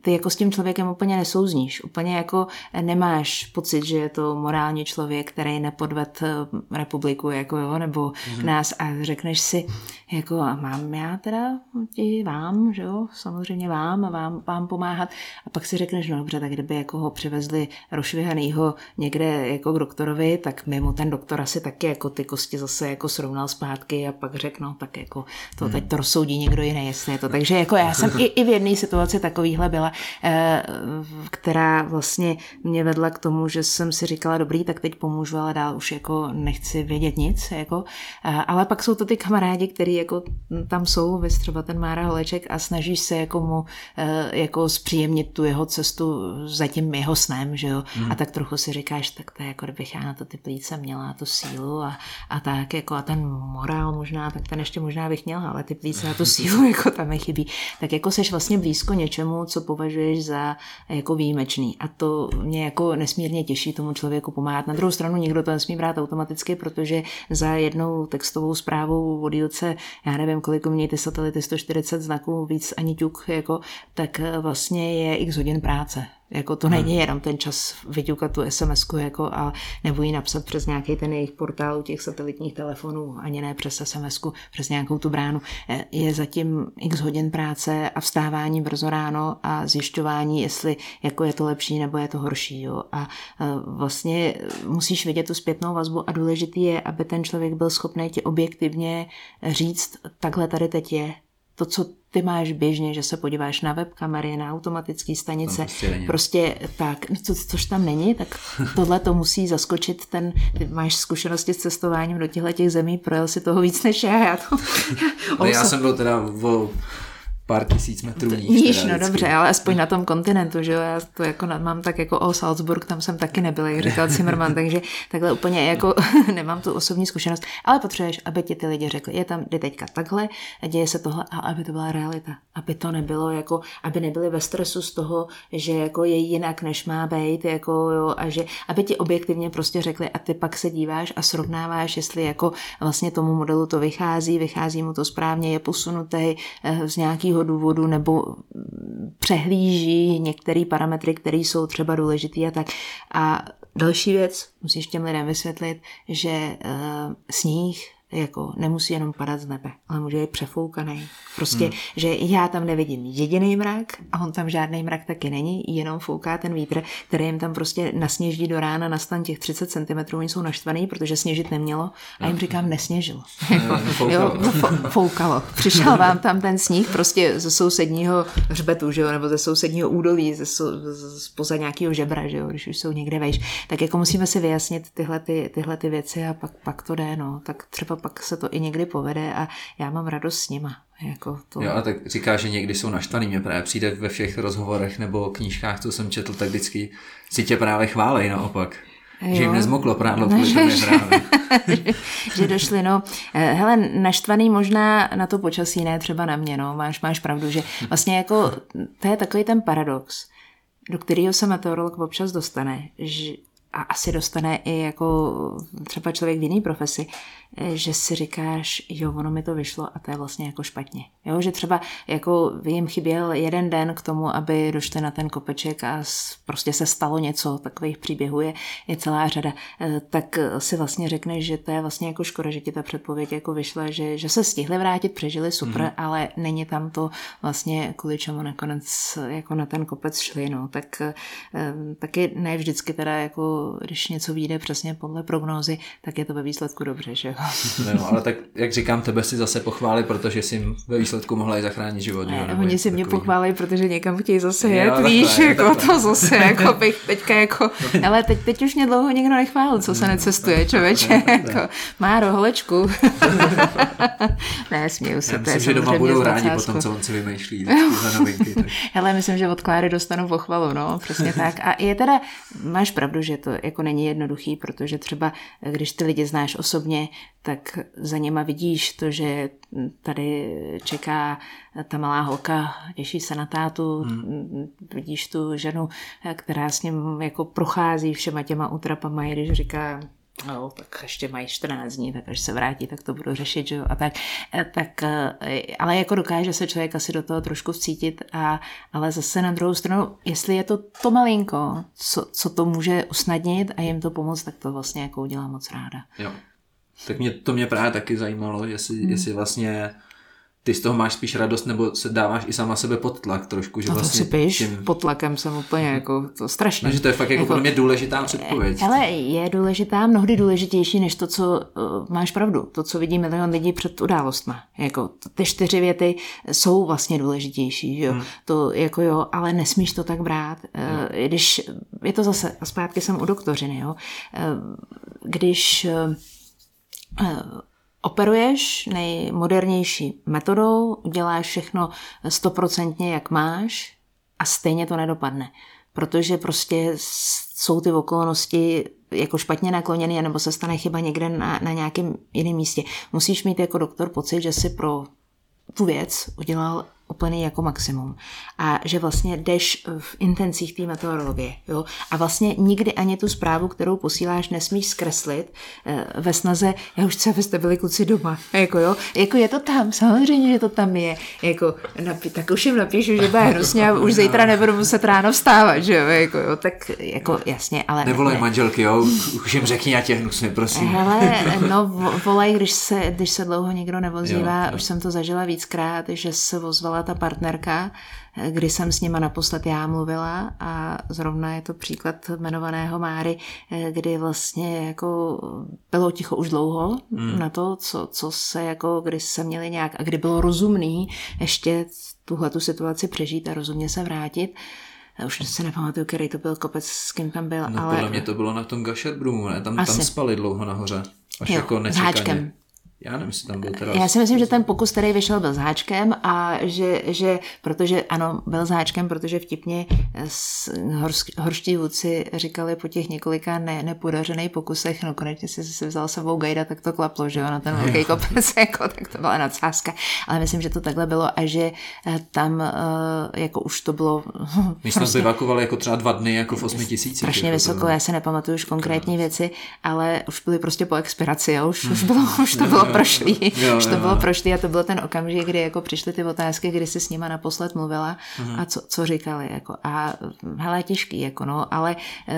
S3: ty jako s tím člověkem úplně nesouzníš. Úplně jako nemáš pocit, že je to morální člověk, který nepodved eh, republiku, jako jo, nebo mm-hmm. nás a řekneš si, jako a mám já teda ti vám, že jo, samozřejmě vám a vám, vám pomáhat. A pak si řekneš, no dobře, tak kdyby jako ho přivezli rošvihanýho někde jako k doktorovi, tak mimo ten doktor asi taky jako ty kosti zase jako srovnal zpátky a pak řekl, no tak jako to teď to rozsoudí někdo jiný, jestli je to. Takže jako já jsem i, i v jedné situaci takovýhle byla, eh, která vlastně mě vedla k tomu, že jsem si říkala, dobrý, tak teď pomůžu, ale dál už jako nechci vědět nic, jako. Ale pak jsou to ty kamarádi, který jako tam jsou, vys třeba ten Mára Holeček a snažíš se jako mu eh, jako zpříjemnit tu jeho cestu za tím jeho snem, že jo. Hmm. A tak trochu si říkáš, tak to je jako kdybych já na to ty plíce měla, tu sílu a, a tak jako a ten morál možná, tak ten ještě možná bych měla, ale ty plíce na tu sílu jako tam mi chybí. Tak jako seš vlastně blízko něčemu, co považuješ za jako výjimečný. A to mě jako nesmírně těší tomu člověku pomáhat. Na druhou stranu nikdo to nesmí brát automaticky, protože za jednou textovou zprávou o dílce, já nevím, kolik ty satelity, 140 znaků, víc ani ťuk, jako, tak vlastně je x hodin práce. Jako to není jenom ten čas vyťukat tu sms jako a nebo ji napsat přes nějaký ten jejich portál těch satelitních telefonů, ani ne přes sms přes nějakou tu bránu. E, je zatím x hodin práce a vstávání brzo ráno a zjišťování, jestli jako je to lepší nebo je to horší. Jo. A e, vlastně musíš vidět tu zpětnou vazbu a důležitý je, aby ten člověk byl schopný ti objektivně říct, takhle tady teď je, to, co ty máš běžně, že se podíváš na webkamery, na automatické stanice, prostě, prostě tak, no co, což tam není, tak tohle to musí zaskočit ten, ty máš zkušenosti s cestováním do těchto těch zemí, projel si toho víc než já. Já, to,
S1: no, já jsem byl teda o pár tisíc metrů níž.
S3: Níž, no dobře, ale aspoň na tom kontinentu, že jo, já to jako mám tak jako o Salzburg, tam jsem taky nebyla, jak říkal Zimmerman, takže takhle úplně jako nemám tu osobní zkušenost, ale potřebuješ, aby ti ty lidi řekli, je tam, jde teďka takhle, děje se tohle a aby to byla realita, aby to nebylo jako, aby nebyli ve stresu z toho, že jako je jinak, než má být, jako jo, a že, aby ti objektivně prostě řekli a ty pak se díváš a srovnáváš, jestli jako vlastně tomu modelu to vychází, vychází mu to správně, je posunutý eh, z nějaký nějakého důvodu nebo přehlíží některé parametry, které jsou třeba důležité a tak. A další věc, musíš těm lidem vysvětlit, že uh, sníh jako nemusí jenom padat z nebe, ale může být přefoukaný. Prostě, hmm. že já tam nevidím jediný mrak a on tam žádný mrak taky není, jenom fouká ten vítr, který jim tam prostě nasněží do rána na stan těch 30 cm. Oni jsou naštvaný, protože sněžit nemělo a jim říkám, nesněžilo. Jako, jo, foukalo. Přišel vám tam ten sníh prostě ze sousedního hřbetu, že jo, nebo ze sousedního údolí, ze, z, poza nějakého žebra, že jo, když už jsou někde vejš. Tak jako musíme si vyjasnit tyhle, ty, tyhle ty věci a pak, pak to jde, no. Tak třeba pak se to i někdy povede a já mám radost s nima. Jako to...
S1: Jo, a tak říká, že někdy jsou naštvaný. Mě právě přijde ve všech rozhovorech nebo knížkách, co jsem četl, tak vždycky si tě právě chválej naopak. Jo. Že jim nezmoklo prádlo kvůli že,
S3: že došli, no. Eh, hele, naštvaný možná na to počasí, ne třeba na mě, no. Máš, máš pravdu, že vlastně jako to je takový ten paradox, do kterého se meteorolog občas dostane, že a asi dostane i jako třeba člověk v jiný profesi, že si říkáš, jo, ono mi to vyšlo a to je vlastně jako špatně. Jo, že třeba jako jim chyběl jeden den k tomu, aby došli na ten kopeček a prostě se stalo něco, takových příběhů je, je celá řada, e, tak si vlastně řekneš, že to je vlastně jako škoda, že ti ta předpověď jako vyšla, že, že se stihli vrátit, přežili super, mm-hmm. ale není tam to vlastně kvůli čemu nakonec jako na ten kopec šli, no, tak taky ne vždycky teda jako, když něco vyjde přesně podle prognózy, tak je to ve výsledku dobře, že jo.
S1: No, ale tak, jak říkám, tebe si zase pochváli, protože jsi ve výsledku mohla i zachránit život.
S3: Ne, jo, oni si mě pochválí, protože někam chtějí zase jet, jo, víš, takhle, jako takhle. to zase, jako bych teďka jako, ale teď, teď už mě dlouho nikdo nechválil, co se necestuje, člověče, jako, má roholečku. ne, směju se,
S1: Já myslím, to je že doma budou rádi po tom, co on si vymýšlí za novinky. Tak.
S3: Hele, myslím, že od Kláry dostanu pochvalu, no, přesně tak. A je teda, máš pravdu, že to jako není jednoduchý, protože třeba, když ty lidi znáš osobně, tak za něma vidíš to, že tady čeká ta malá holka, těší se na tátu, hmm. vidíš tu ženu, která s ním jako prochází všema těma utrapama, když říká, no, tak ještě mají 14 dní, tak až se vrátí, tak to budu řešit, že jo, a tak, eh, tak, eh, ale jako dokáže se člověk asi do toho trošku vcítit, a, ale zase na druhou stranu, jestli je to to malinko, co, co to může usnadnit a jim to pomoct, tak to vlastně jako udělám moc ráda.
S1: Jo. Tak mě, to mě právě taky zajímalo, jestli, hmm. jestli vlastně ty z toho máš spíš radost, nebo se dáváš i sama sebe pod tlak trošku, že
S3: no to
S1: vlastně
S3: si píš, tím... pod tlakem jsem úplně jako, to strašně.
S1: No, že to je fakt jako, jako pro mě důležitá předpověď.
S3: Ale je důležitá, mnohdy důležitější, než to, co uh, máš pravdu, to, co vidí milion lidí před událostma. Jako ty čtyři věty jsou vlastně důležitější, že jo? Hmm. To jako jo, ale nesmíš to tak brát. Uh, když, je to zase, a zpátky jsem u doktořiny, jo? Uh, když uh, operuješ nejmodernější metodou, uděláš všechno stoprocentně, jak máš a stejně to nedopadne. Protože prostě jsou ty okolnosti jako špatně nakloněny, nebo se stane chyba někde na, na nějakém jiném místě. Musíš mít jako doktor pocit, že si pro tu věc udělal úplný jako maximum. A že vlastně jdeš v intencích té meteorologie. Jo? A vlastně nikdy ani tu zprávu, kterou posíláš, nesmíš zkreslit eh, ve snaze, já už chci, abyste byli kluci doma. Jako, jo? jako je to tam, samozřejmě, že to tam je. Jako, napi- tak už jim napíšu, že bude hnusně a už zítra nebudu muset ráno vstávat. Že jo? Jako, jo? Tak jako jasně, ale...
S1: Nevolej ne. manželky, jo? už jim řekni, já tě hnusně, prosím.
S3: Hele, no volej, když se, když se dlouho někdo nevozívá, jo, jo. už jsem to zažila víckrát, že se vozvala ta partnerka, kdy jsem s nima naposled já mluvila a zrovna je to příklad jmenovaného Máry, kdy vlastně jako bylo ticho už dlouho hmm. na to, co, co se jako, kdy se měli nějak, a kdy bylo rozumný ještě tuhle tu situaci přežít a rozumně se vrátit. Už se nepamatuju, který to byl kopec, s kým tam byl.
S1: No, ale... podle mě to bylo na tom Gašerbrumu, ne? Tam, tam spali dlouho nahoře. Až
S3: jo,
S1: jako
S3: nečekaně. S háčkem.
S1: Já nevím, jestli tam byl teda...
S3: Já si myslím, že ten pokus, který vyšel, byl s háčkem a že, že protože, ano, byl s háčkem, protože vtipně s horsk, horští vůdci říkali po těch několika ne, nepodařených pokusech, no konečně si, si vzal sebou gajda, tak to klaplo, že jo, na ten velký kopec, jako, tak to byla nadsázka. Ale myslím, že to takhle bylo a že eh, tam eh, jako už to bylo...
S1: My jsme prostě, bivakovali jako třeba dva dny jako v osmi tisících.
S3: Strašně
S1: jako
S3: vysoko, to... já si nepamatuju už konkrétní věci, ale už byly prostě po expiraci, jo, už, už, bylo, už to bylo prošlý, jo, už to jo, bylo prošlý a to byl ten okamžik, kdy jako přišly ty otázky, kdy jsi s nima naposled mluvila mhm. a co, co říkali. Jako. A hele, těžký, jako no, ale e,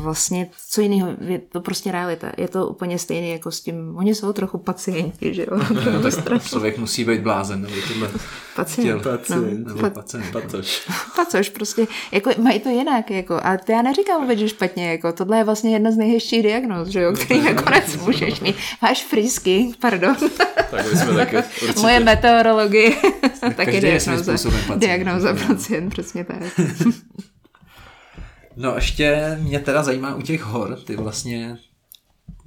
S3: vlastně co jiného, je to prostě realita. Je to úplně stejné jako s tím, oni jsou trochu pacienti, že jo.
S1: to člověk musí být blázen, nebo tohle
S3: pacient.
S1: Chtěl. Pacient, no, nebo pacient.
S2: Pacoš.
S3: Pacoš, prostě, jako mají to jinak, jako, a to já neříkám vůbec, že špatně, jako, tohle je vlastně jedna z nejhezčích diagnóz, že jo, který nakonec můžeš mít. Máš frýsky, pardon.
S2: Tak jsme taky, určitě.
S3: Moje meteorologie, taky diagnóza, diagnóza pacient, přesně tak.
S1: No ještě mě teda zajímá u těch hor, ty vlastně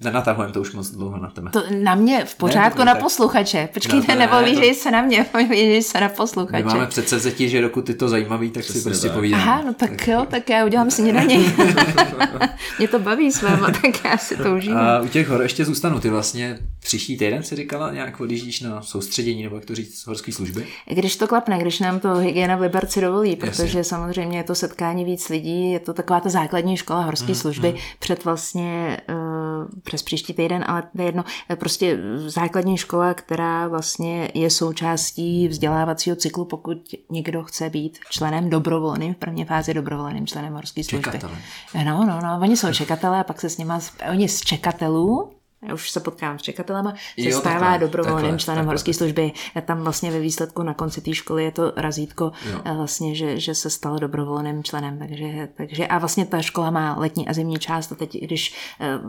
S1: Nenatahujeme to už moc dlouho na tebe.
S3: To na mě v pořádku ne, na tak. posluchače. Počkejte, no, nebo to... se na mě, že se na posluchače.
S1: My máme předsevzetí, že dokud ty to zajímavý, tak Přesně si prostě povídáme.
S3: Aha, no tak, tak jo, tak já udělám si něj. mě to baví s váma, tak já si to užívám.
S1: A u těch hor ještě zůstanu. Ty vlastně příští týden si říkala, nějak odjíždíš na soustředění, nebo jak to říct, horské služby?
S3: Když to klapne, když nám to hygiena v Liberci dovolí, protože Jasně. samozřejmě je to setkání víc lidí, je to taková ta základní škola horské mm, služby mm. před vlastně uh, přes příští týden, ale to je jedno, prostě základní škola, která vlastně je součástí vzdělávacího cyklu, pokud někdo chce být členem dobrovolným, v první fázi dobrovolným členem horské služby.
S1: Čekatele.
S3: No, no, no, oni jsou čekatelé a pak se s nimi, oni z čekatelů, já už se potkám s čekatelema, se jo, stává takhle, dobrovolným takhle, členem takhle. horské služby. Tam vlastně ve výsledku na konci té školy je to razítko, jo. Eh, vlastně, že, že se stal dobrovolným členem. Takže, takže, a vlastně ta škola má letní a zimní část a teď, když eh,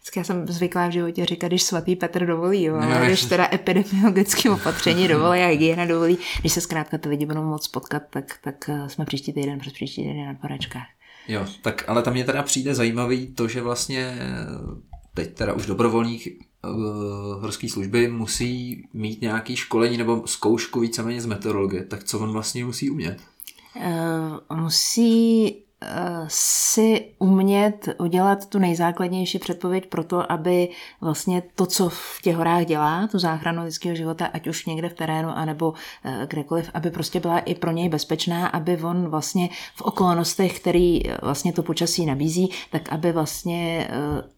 S3: Vždycky já jsem zvyklá v životě říkat, když svatý Petr dovolí, jo, ale no, když teda epidemiologické opatření dovolí a hygiena dovolí, když se zkrátka ty lidi budou moc potkat, tak, tak eh, jsme příští týden přes příští týden na poračkách.
S1: Jo, tak ale tam mě teda přijde zajímavý to, že vlastně teď teda už dobrovolník uh, horské služby musí mít nějaký školení nebo zkoušku víceméně z meteorologie. Tak co on vlastně musí umět?
S3: Uh, musí si umět udělat tu nejzákladnější předpověď pro to, aby vlastně to, co v těch horách dělá, tu záchranu lidského života, ať už někde v terénu, anebo eh, kdekoliv, aby prostě byla i pro něj bezpečná, aby on vlastně v okolnostech, který vlastně to počasí nabízí, tak aby vlastně eh,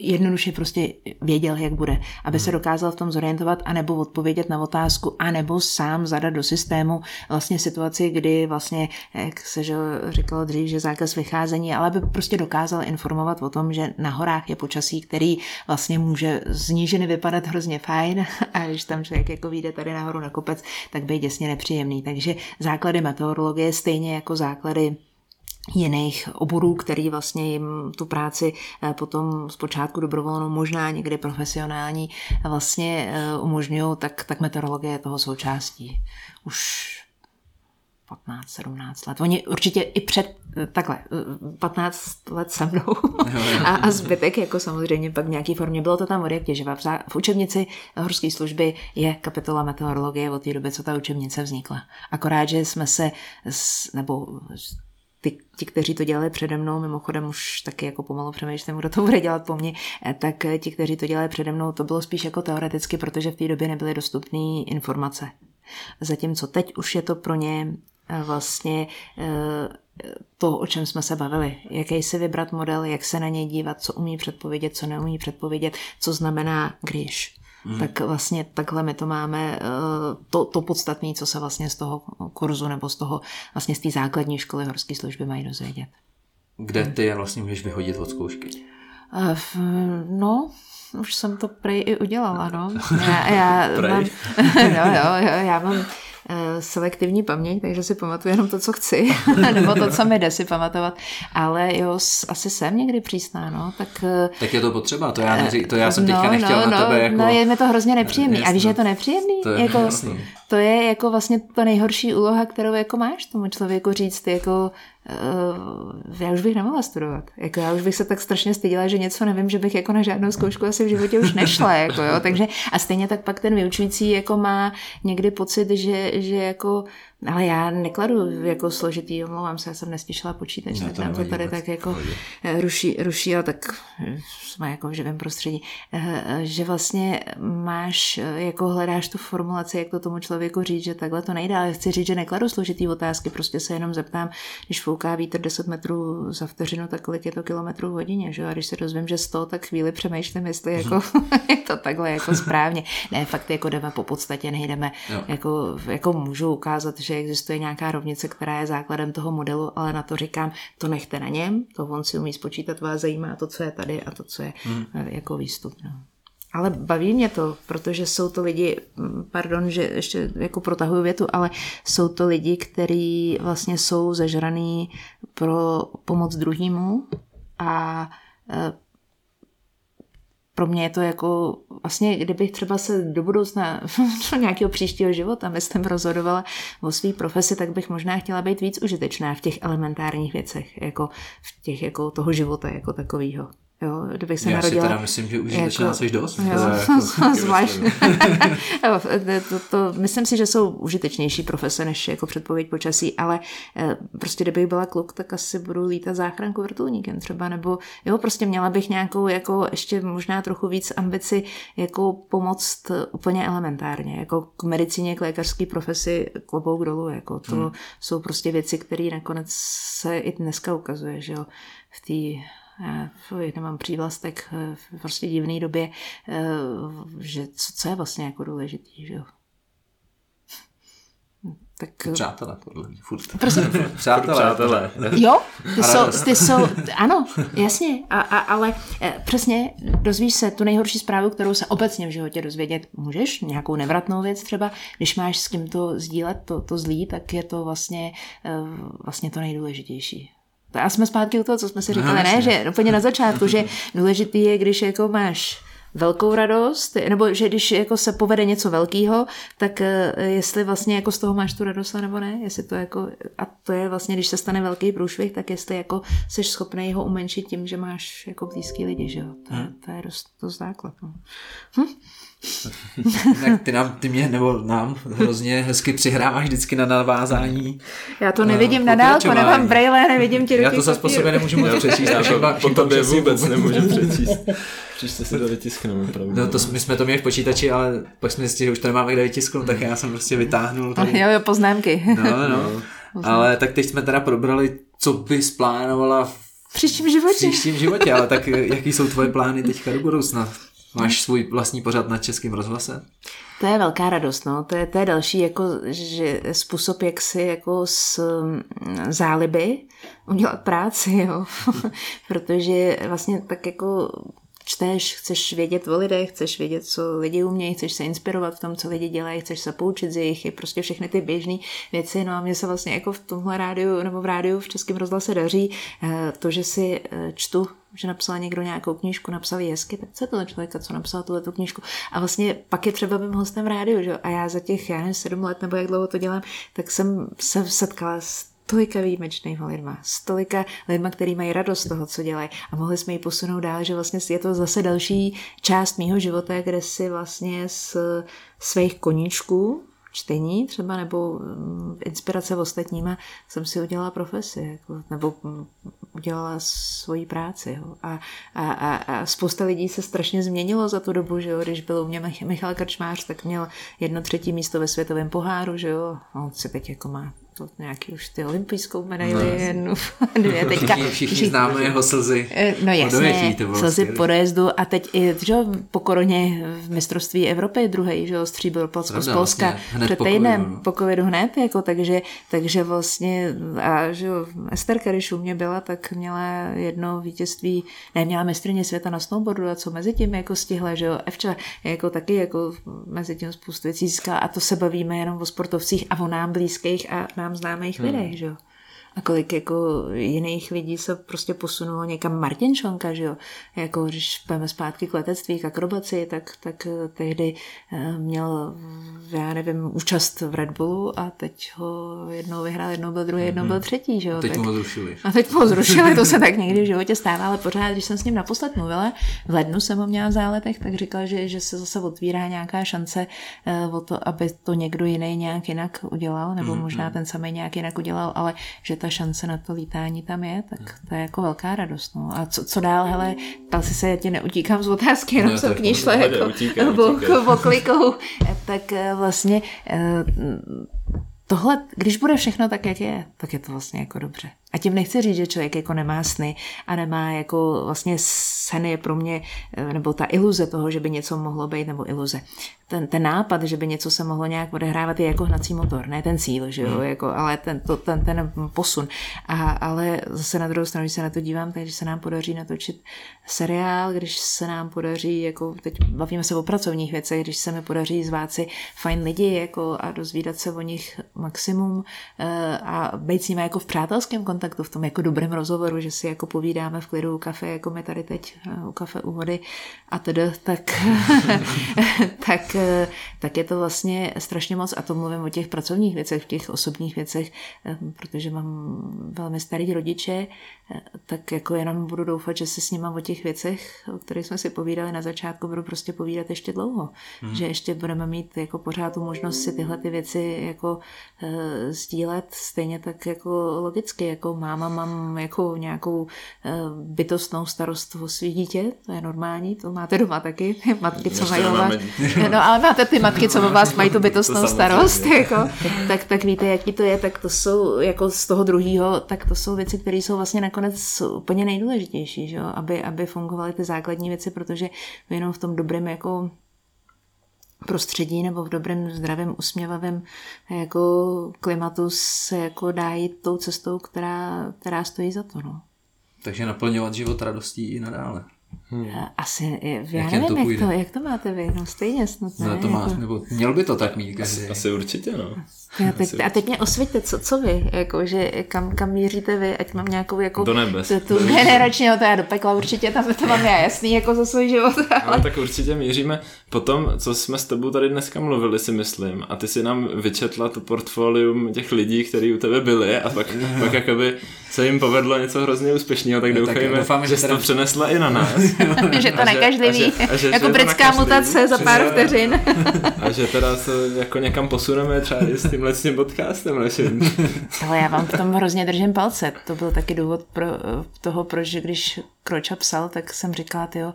S3: jednoduše prostě věděl, jak bude, aby se dokázal v tom zorientovat, anebo odpovědět na otázku, anebo sám zadat do systému vlastně situaci, kdy vlastně, jak se že říkalo dřív, že zákaz vycházení, ale aby prostě dokázal informovat o tom, že na horách je počasí, který vlastně může z nížiny vypadat hrozně fajn a když tam člověk jako vyjde tady nahoru na kopec, tak by děsně nepříjemný. Takže základy meteorologie stejně jako základy jiných oborů, který vlastně jim tu práci eh, potom zpočátku dobrovolnou, možná někdy profesionální eh, vlastně eh, umožňují, tak, tak meteorologie je toho součástí. Už 15, 17 let. Oni určitě i před, takhle, 15 let se mnou a, a zbytek jako samozřejmě pak v nějaké formě. Bylo to tam od jak těživa. V učebnici horské služby je kapitola meteorologie od té doby, co ta učebnice vznikla. Akorát, že jsme se, nebo ty, ti, kteří to dělali přede mnou, mimochodem už taky jako pomalu přemýšlím, kdo to bude dělat po mně, eh, tak eh, ti, kteří to dělali přede mnou, to bylo spíš jako teoreticky, protože v té době nebyly dostupné informace. Zatímco teď už je to pro ně eh, vlastně to, o čem jsme se bavili. Jaký si vybrat model, jak se na něj dívat, co umí předpovědět, co neumí předpovědět, co znamená když. Hmm. Tak vlastně takhle my to máme, eh, to, to podstatné, co se vlastně z toho kurzu nebo z toho vlastně z té základní školy horské služby mají dozvědět.
S1: Kde ty je vlastně můžeš vyhodit od zkoušky?
S3: Uh, no, už jsem to prej i udělala, no. Já, já mám, no, jo, jo, já mám Eh, selektivní paměť, takže si pamatuju jenom to, co chci, nebo to, co mi jde si pamatovat. Ale jo, asi jsem někdy přísná, no. Tak,
S1: eh, tak je to potřeba, to já, neří, to já jsem teďka no, nechtěla no, na tebe
S3: no,
S1: jako...
S3: No, je mi to hrozně nepříjemný. Jasný. A víš, že je to nepříjemný?
S1: To je
S3: jako,
S1: jasný.
S3: To je jako vlastně ta nejhorší úloha, kterou jako máš tomu člověku říct, jako uh, já už bych nemohla studovat. Jako já už bych se tak strašně styděla, že něco nevím, že bych jako na žádnou zkoušku asi v životě už nešla. Jako, jo. Takže, a stejně tak pak ten vyučující jako má někdy pocit, že, že jako ale já nekladu jako složitý, omlouvám se, já jsem neslyšela počítač, tak nám to tady tak jako eh, ruší, ruší, a tak eh, jsme jako v živém prostředí, eh, že vlastně máš, jako hledáš tu formulaci, jak to tomu člověku říct, že takhle to nejde, ale chci říct, že nekladu složitý otázky, prostě se jenom zeptám, když fouká vítr 10 metrů za vteřinu, tak kolik je to kilometrů v hodině, že? a když se dozvím, že 100, tak chvíli přemýšlím, jestli jako je to takhle jako správně. Ne, fakt jako jdeme po podstatě, nejdeme, jako, jako můžu ukázat, že že existuje nějaká rovnice, která je základem toho modelu, ale na to říkám, to nechte na něm, to on si umí spočítat, vás zajímá to, co je tady a to, co je hmm. jako výstup. No. Ale baví mě to, protože jsou to lidi, mm, pardon, že ještě jako protahuju větu, ale jsou to lidi, kteří vlastně jsou zažraný pro pomoc druhému a e, pro mě je to jako, vlastně kdybych třeba se do budoucna, do nějakého příštího života, myslím, rozhodovala o své profesi, tak bych možná chtěla být víc užitečná v těch elementárních věcech, jako v těch, jako toho života jako takového. Jo, kdybych se
S1: Já
S3: narodila...
S1: si teda myslím, že užitečná jako, jsi dost.
S3: Jo, jako, zvlášť. to, to, to, myslím si, že jsou užitečnější profese než jako předpověď počasí, ale eh, prostě kdybych byla kluk, tak asi budu lítat záchranku vrtulníkem třeba, nebo jo, prostě měla bych nějakou jako ještě možná trochu víc ambici jako pomoct úplně elementárně, jako k medicíně, k lékařské profesi klobouk dolů, jako to hmm. jsou prostě věci, které nakonec se i dneska ukazuje, že jo, v té fuj, nemám přívlastek eh, v prostě divné době, eh, že co, co je vlastně jako důležitý, že jo.
S1: Tak... Přátelé, podle mě, furt.
S3: Prosím.
S1: Přátelé.
S2: Přátelé.
S3: Jo, ty jsou, ty jsou, ano, jasně, a, a, ale eh, přesně dozvíš se tu nejhorší zprávu, kterou se obecně v životě dozvědět můžeš, nějakou nevratnou věc třeba, když máš s kým to sdílet, to, to zlý, tak je to vlastně, vlastně to nejdůležitější. A jsme zpátky u toho, co jsme si říkali, ne, že úplně na začátku, že důležitý je, když jako máš velkou radost, nebo že když jako se povede něco velkého, tak eh, jestli vlastně jako z toho máš tu radost nebo ne, jestli to jako, a to je vlastně, když se stane velký průšvih, tak jestli jako jsi schopný ho umenšit tím, že máš jako blízký lidi, že jo, to, hmm. to je dost, dost základ. No. Hm?
S1: Tak ty, nám, ty mě nebo nám hrozně hezky přihráváš vždycky na navázání.
S3: Já to nevidím na dálku, nemám braille, nevidím ti
S1: Já to za po sobě nemůžu moc přečíst.
S2: Já to po tobě vůbec nemůžu přečíst. Příště si to vytiskneme.
S1: No to, my jsme to měli v počítači, ale pak jsme zjistili, že už to nemáme kde vytisknout, tak já jsem prostě vytáhnul.
S3: Tady. Jo, jo, poznámky.
S1: No, no. no. Ale tak teď jsme teda probrali, co bys plánovala
S3: V příštím životě.
S1: V příštím životě, ale tak jaký jsou tvoje plány teďka do budoucna? Máš svůj vlastní pořad na Českém rozhlase?
S3: To je velká radost, no. To je, to je další jako, že způsob, jak si jako z mm, záliby udělat práci, jo. Protože vlastně tak jako čteš, chceš vědět o lidech, chceš vědět, co lidi umějí, chceš se inspirovat v tom, co lidi dělají, chceš se poučit z jejich, je prostě všechny ty běžné věci. No a mně se vlastně jako v tomhle rádiu nebo v rádiu v Českém rozhlase daří eh, to, že si eh, čtu že napsal někdo nějakou knížku, napsal hezky, tak co je to člověka, co napsal tuhle tu knížku. A vlastně pak je třeba bym hostem v rádiu, že? a já za těch, já nevím, sedm let nebo jak dlouho to dělám, tak jsem se setkala s tolika výjimečnýma lidma, s tolika lidma, který mají radost z toho, co dělají. A mohli jsme ji posunout dál, že vlastně je to zase další část mýho života, kde si vlastně z svých koníčků, čtení třeba nebo mm, inspirace v ostatníma jsem si udělala profesi jako, nebo mm, udělala svoji práci. Jo. A, a, a, a spousta lidí se strašně změnilo za tu dobu, že jo. když byl u mě Michal Krčmář, tak měl jedno třetí místo ve světovém poháru, že jo. On se teď jako má to nějaký už ty olympijskou medaili, no, jednu, dvě teďka.
S1: Všichni, všichni známe jeho slzy
S3: eh, No jasně, slzy po dojezdu a teď i že, po koroně v mistrovství Evropy druhý, že jo, stříbro Polsko z Polska vlastně, před týdnem, po, no. po covidu hned, jako, takže, takže vlastně a že jo, Esterka, když u mě byla, tak měla jedno vítězství, ne, měla mistrně světa na snowboardu a co mezi tím jako stihla, že jo, Evča jako taky jako mezi tím spoustu věcí získala a to se bavíme jenom o sportovcích a o nám blízkých a nám známých hmm. lidech, že jo. A kolik jako jiných lidí se prostě posunulo někam Martin Šonka, že jo. Jako když půjdeme zpátky k letectví, k akrobaci, tak, tak eh, tehdy eh, měl, já nevím, účast v Red Bullu a teď ho jednou vyhrál, jednou byl druhý, jednou byl mhm. třetí, že jo.
S1: A teď
S3: tak,
S1: ho zrušili.
S3: A teď ho zrušili, to se tak někdy v životě stává, ale pořád, když jsem s ním naposled mluvila, v lednu jsem ho měla v záletech, tak říkal, že, že se zase otvírá nějaká šance uh, o to, aby to někdo jiný nějak jinak udělal, nebo mm-hmm. možná ten samý nějak jinak udělal, ale že ta šance na to lítání tam je, tak to je jako velká radost. No. A co, co dál, hele, ptal si se, já ti neutíkám z otázky, jenom no, jsem k ní šla jako utíkám, oklikou, tak eh, vlastně eh, tohle, když bude všechno tak, jak je, tak je to vlastně jako dobře. A tím nechci říct, že člověk jako nemá sny a nemá jako vlastně sen je pro mě, eh, nebo ta iluze toho, že by něco mohlo být, nebo iluze. Ten, ten nápad, že by něco se mohlo nějak odehrávat, je jako hnací motor, ne ten cíl, že jo, hmm. jako, ale ten, to, ten, ten posun. A, ale zase na druhou stranu, když se na to dívám, takže se nám podaří natočit seriál, když se nám podaří, jako teď bavíme se o pracovních věcech, když se mi podaří zvát si fajn lidi jako, a dozvídat se o nich maximum eh, a být s nimi jako v přátelském kontaktu, kontaktu, v tom jako dobrém rozhovoru, že si jako povídáme v klidu u kafe, jako my tady teď eh, u kafe u vody. A tedy, tak, tak, eh, tak je to vlastně strašně moc. A to mluvím o těch pracovních věcech, v těch osobních věcech, eh, protože mám velmi starý rodiče, tak jako jenom budu doufat, že si s nima o těch věcech, o kterých jsme si povídali na začátku, budu prostě povídat ještě dlouho. Hmm. Že ještě budeme mít jako pořád tu možnost si tyhle ty věci jako uh, sdílet stejně tak jako logicky, jako máma mám jako nějakou uh, bytostnou starost o svý dítě, to je normální, to máte doma taky, matky, co mají vás, no ale máte ty matky, co o vás mají tu bytostnou to starost, jako, tak, tak víte, jaký to je, tak to jsou jako z toho druhého, tak to jsou věci, které jsou vlastně nakonec nakonec úplně nejdůležitější, že jo? Aby, aby fungovaly ty základní věci, protože jenom v tom dobrém jako prostředí nebo v dobrém, zdravém, usměvavém jako klimatu se jako dá jít tou cestou, která, která stojí za to. No.
S1: Takže naplňovat život radostí i nadále.
S3: Hmm. Asi, já jak nevím, to jak, to, jak to máte vy, no stejně snad,
S1: ne? No, to má, jako... nebo měl by to tak mít každý.
S2: Asi, asi určitě, no.
S3: Já teď, a teď mě osvěťte, co, co vy, jako, že kam, kam míříte vy, ať mám nějakou jako...
S2: Do nebes.
S3: Tu, tu generační, no to já do pekla určitě, tam to mám já jasný, jako za svůj život.
S2: Ale... No, tak určitě míříme po tom, co jsme s tebou tady dneska mluvili, si myslím, a ty si nám vyčetla to portfolium těch lidí, kteří u tebe byli a pak, pak jakoby se jim povedlo něco hrozně úspěšného, tak, no, doufejme, tak doufám, že, že teda... to přenesla i na nás.
S3: že to nekažlivý, jako britská mutace za pár vteřin.
S2: a že teda se jako někam posuneme třeba i s tímhle s tím podcastem naším.
S3: Ale já vám v tom hrozně držím palce. To byl taky důvod pro toho, proč když Kroča psal, tak jsem říkala, jo,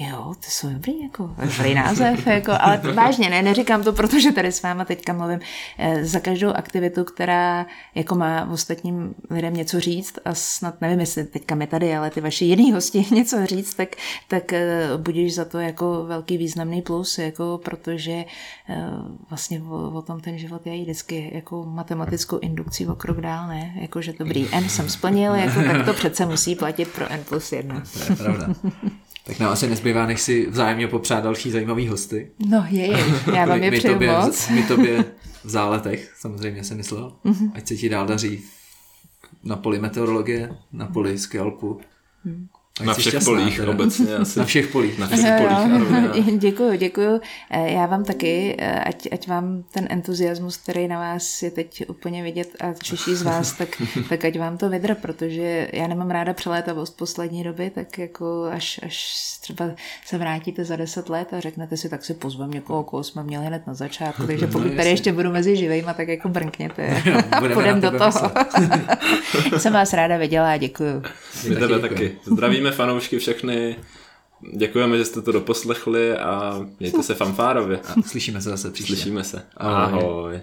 S3: jo, ty jsou dobrý, jako, dobrý název, jako, ale vážně, ne, neříkám to, protože tady s váma teďka mluvím, eh, za každou aktivitu, která jako má ostatním lidem něco říct a snad nevím, jestli teďka my tady, ale ty vaši jiný hosti něco říct, tak, tak eh, budíš za to jako velký významný plus, jako protože eh, vlastně o, o tom ten život je vždycky jako matematickou indukcí o krok dál, ne? Jako, že dobrý, N jsem splnil, jako, tak to přece musí platit pro N plus 1.
S1: To je pravda. Tak nám asi nezbývá, než si vzájemně popřát další zajímavý hosty.
S3: No je, já vám je přeju
S1: tobě,
S3: moc.
S1: My tobě v záletech, samozřejmě jsem myslel. Mm-hmm. Ať se ti dál daří na poli meteorologie, na poli skalpu. Mm.
S2: Na všech šťastná, polích teda. obecně asi.
S1: Na všech polích.
S2: Na všech polích.
S3: děkuju, děkuju. Eh, já vám taky, eh, ať, ať vám ten entuziasmus, který na vás je teď úplně vidět a čiší z vás, tak, tak ať vám to vydr, protože já nemám ráda přelétavost poslední doby, tak jako až, až třeba se vrátíte za deset let a řeknete si, tak si pozvem někoho, koho jsme měli hned na začátku, takže no, pokud no, tady ještě budu mezi živejma, tak jako brnkněte a půjdem do toho. Jsem vás ráda viděla a děkuju.
S2: My tebe taky. Zdravíme Zdravíme fanoušky všechny, děkujeme, že jste to doposlechli a mějte se fanfárově.
S1: A slyšíme se zase příště.
S2: Slyšíme se. Ahoj. Ahoj.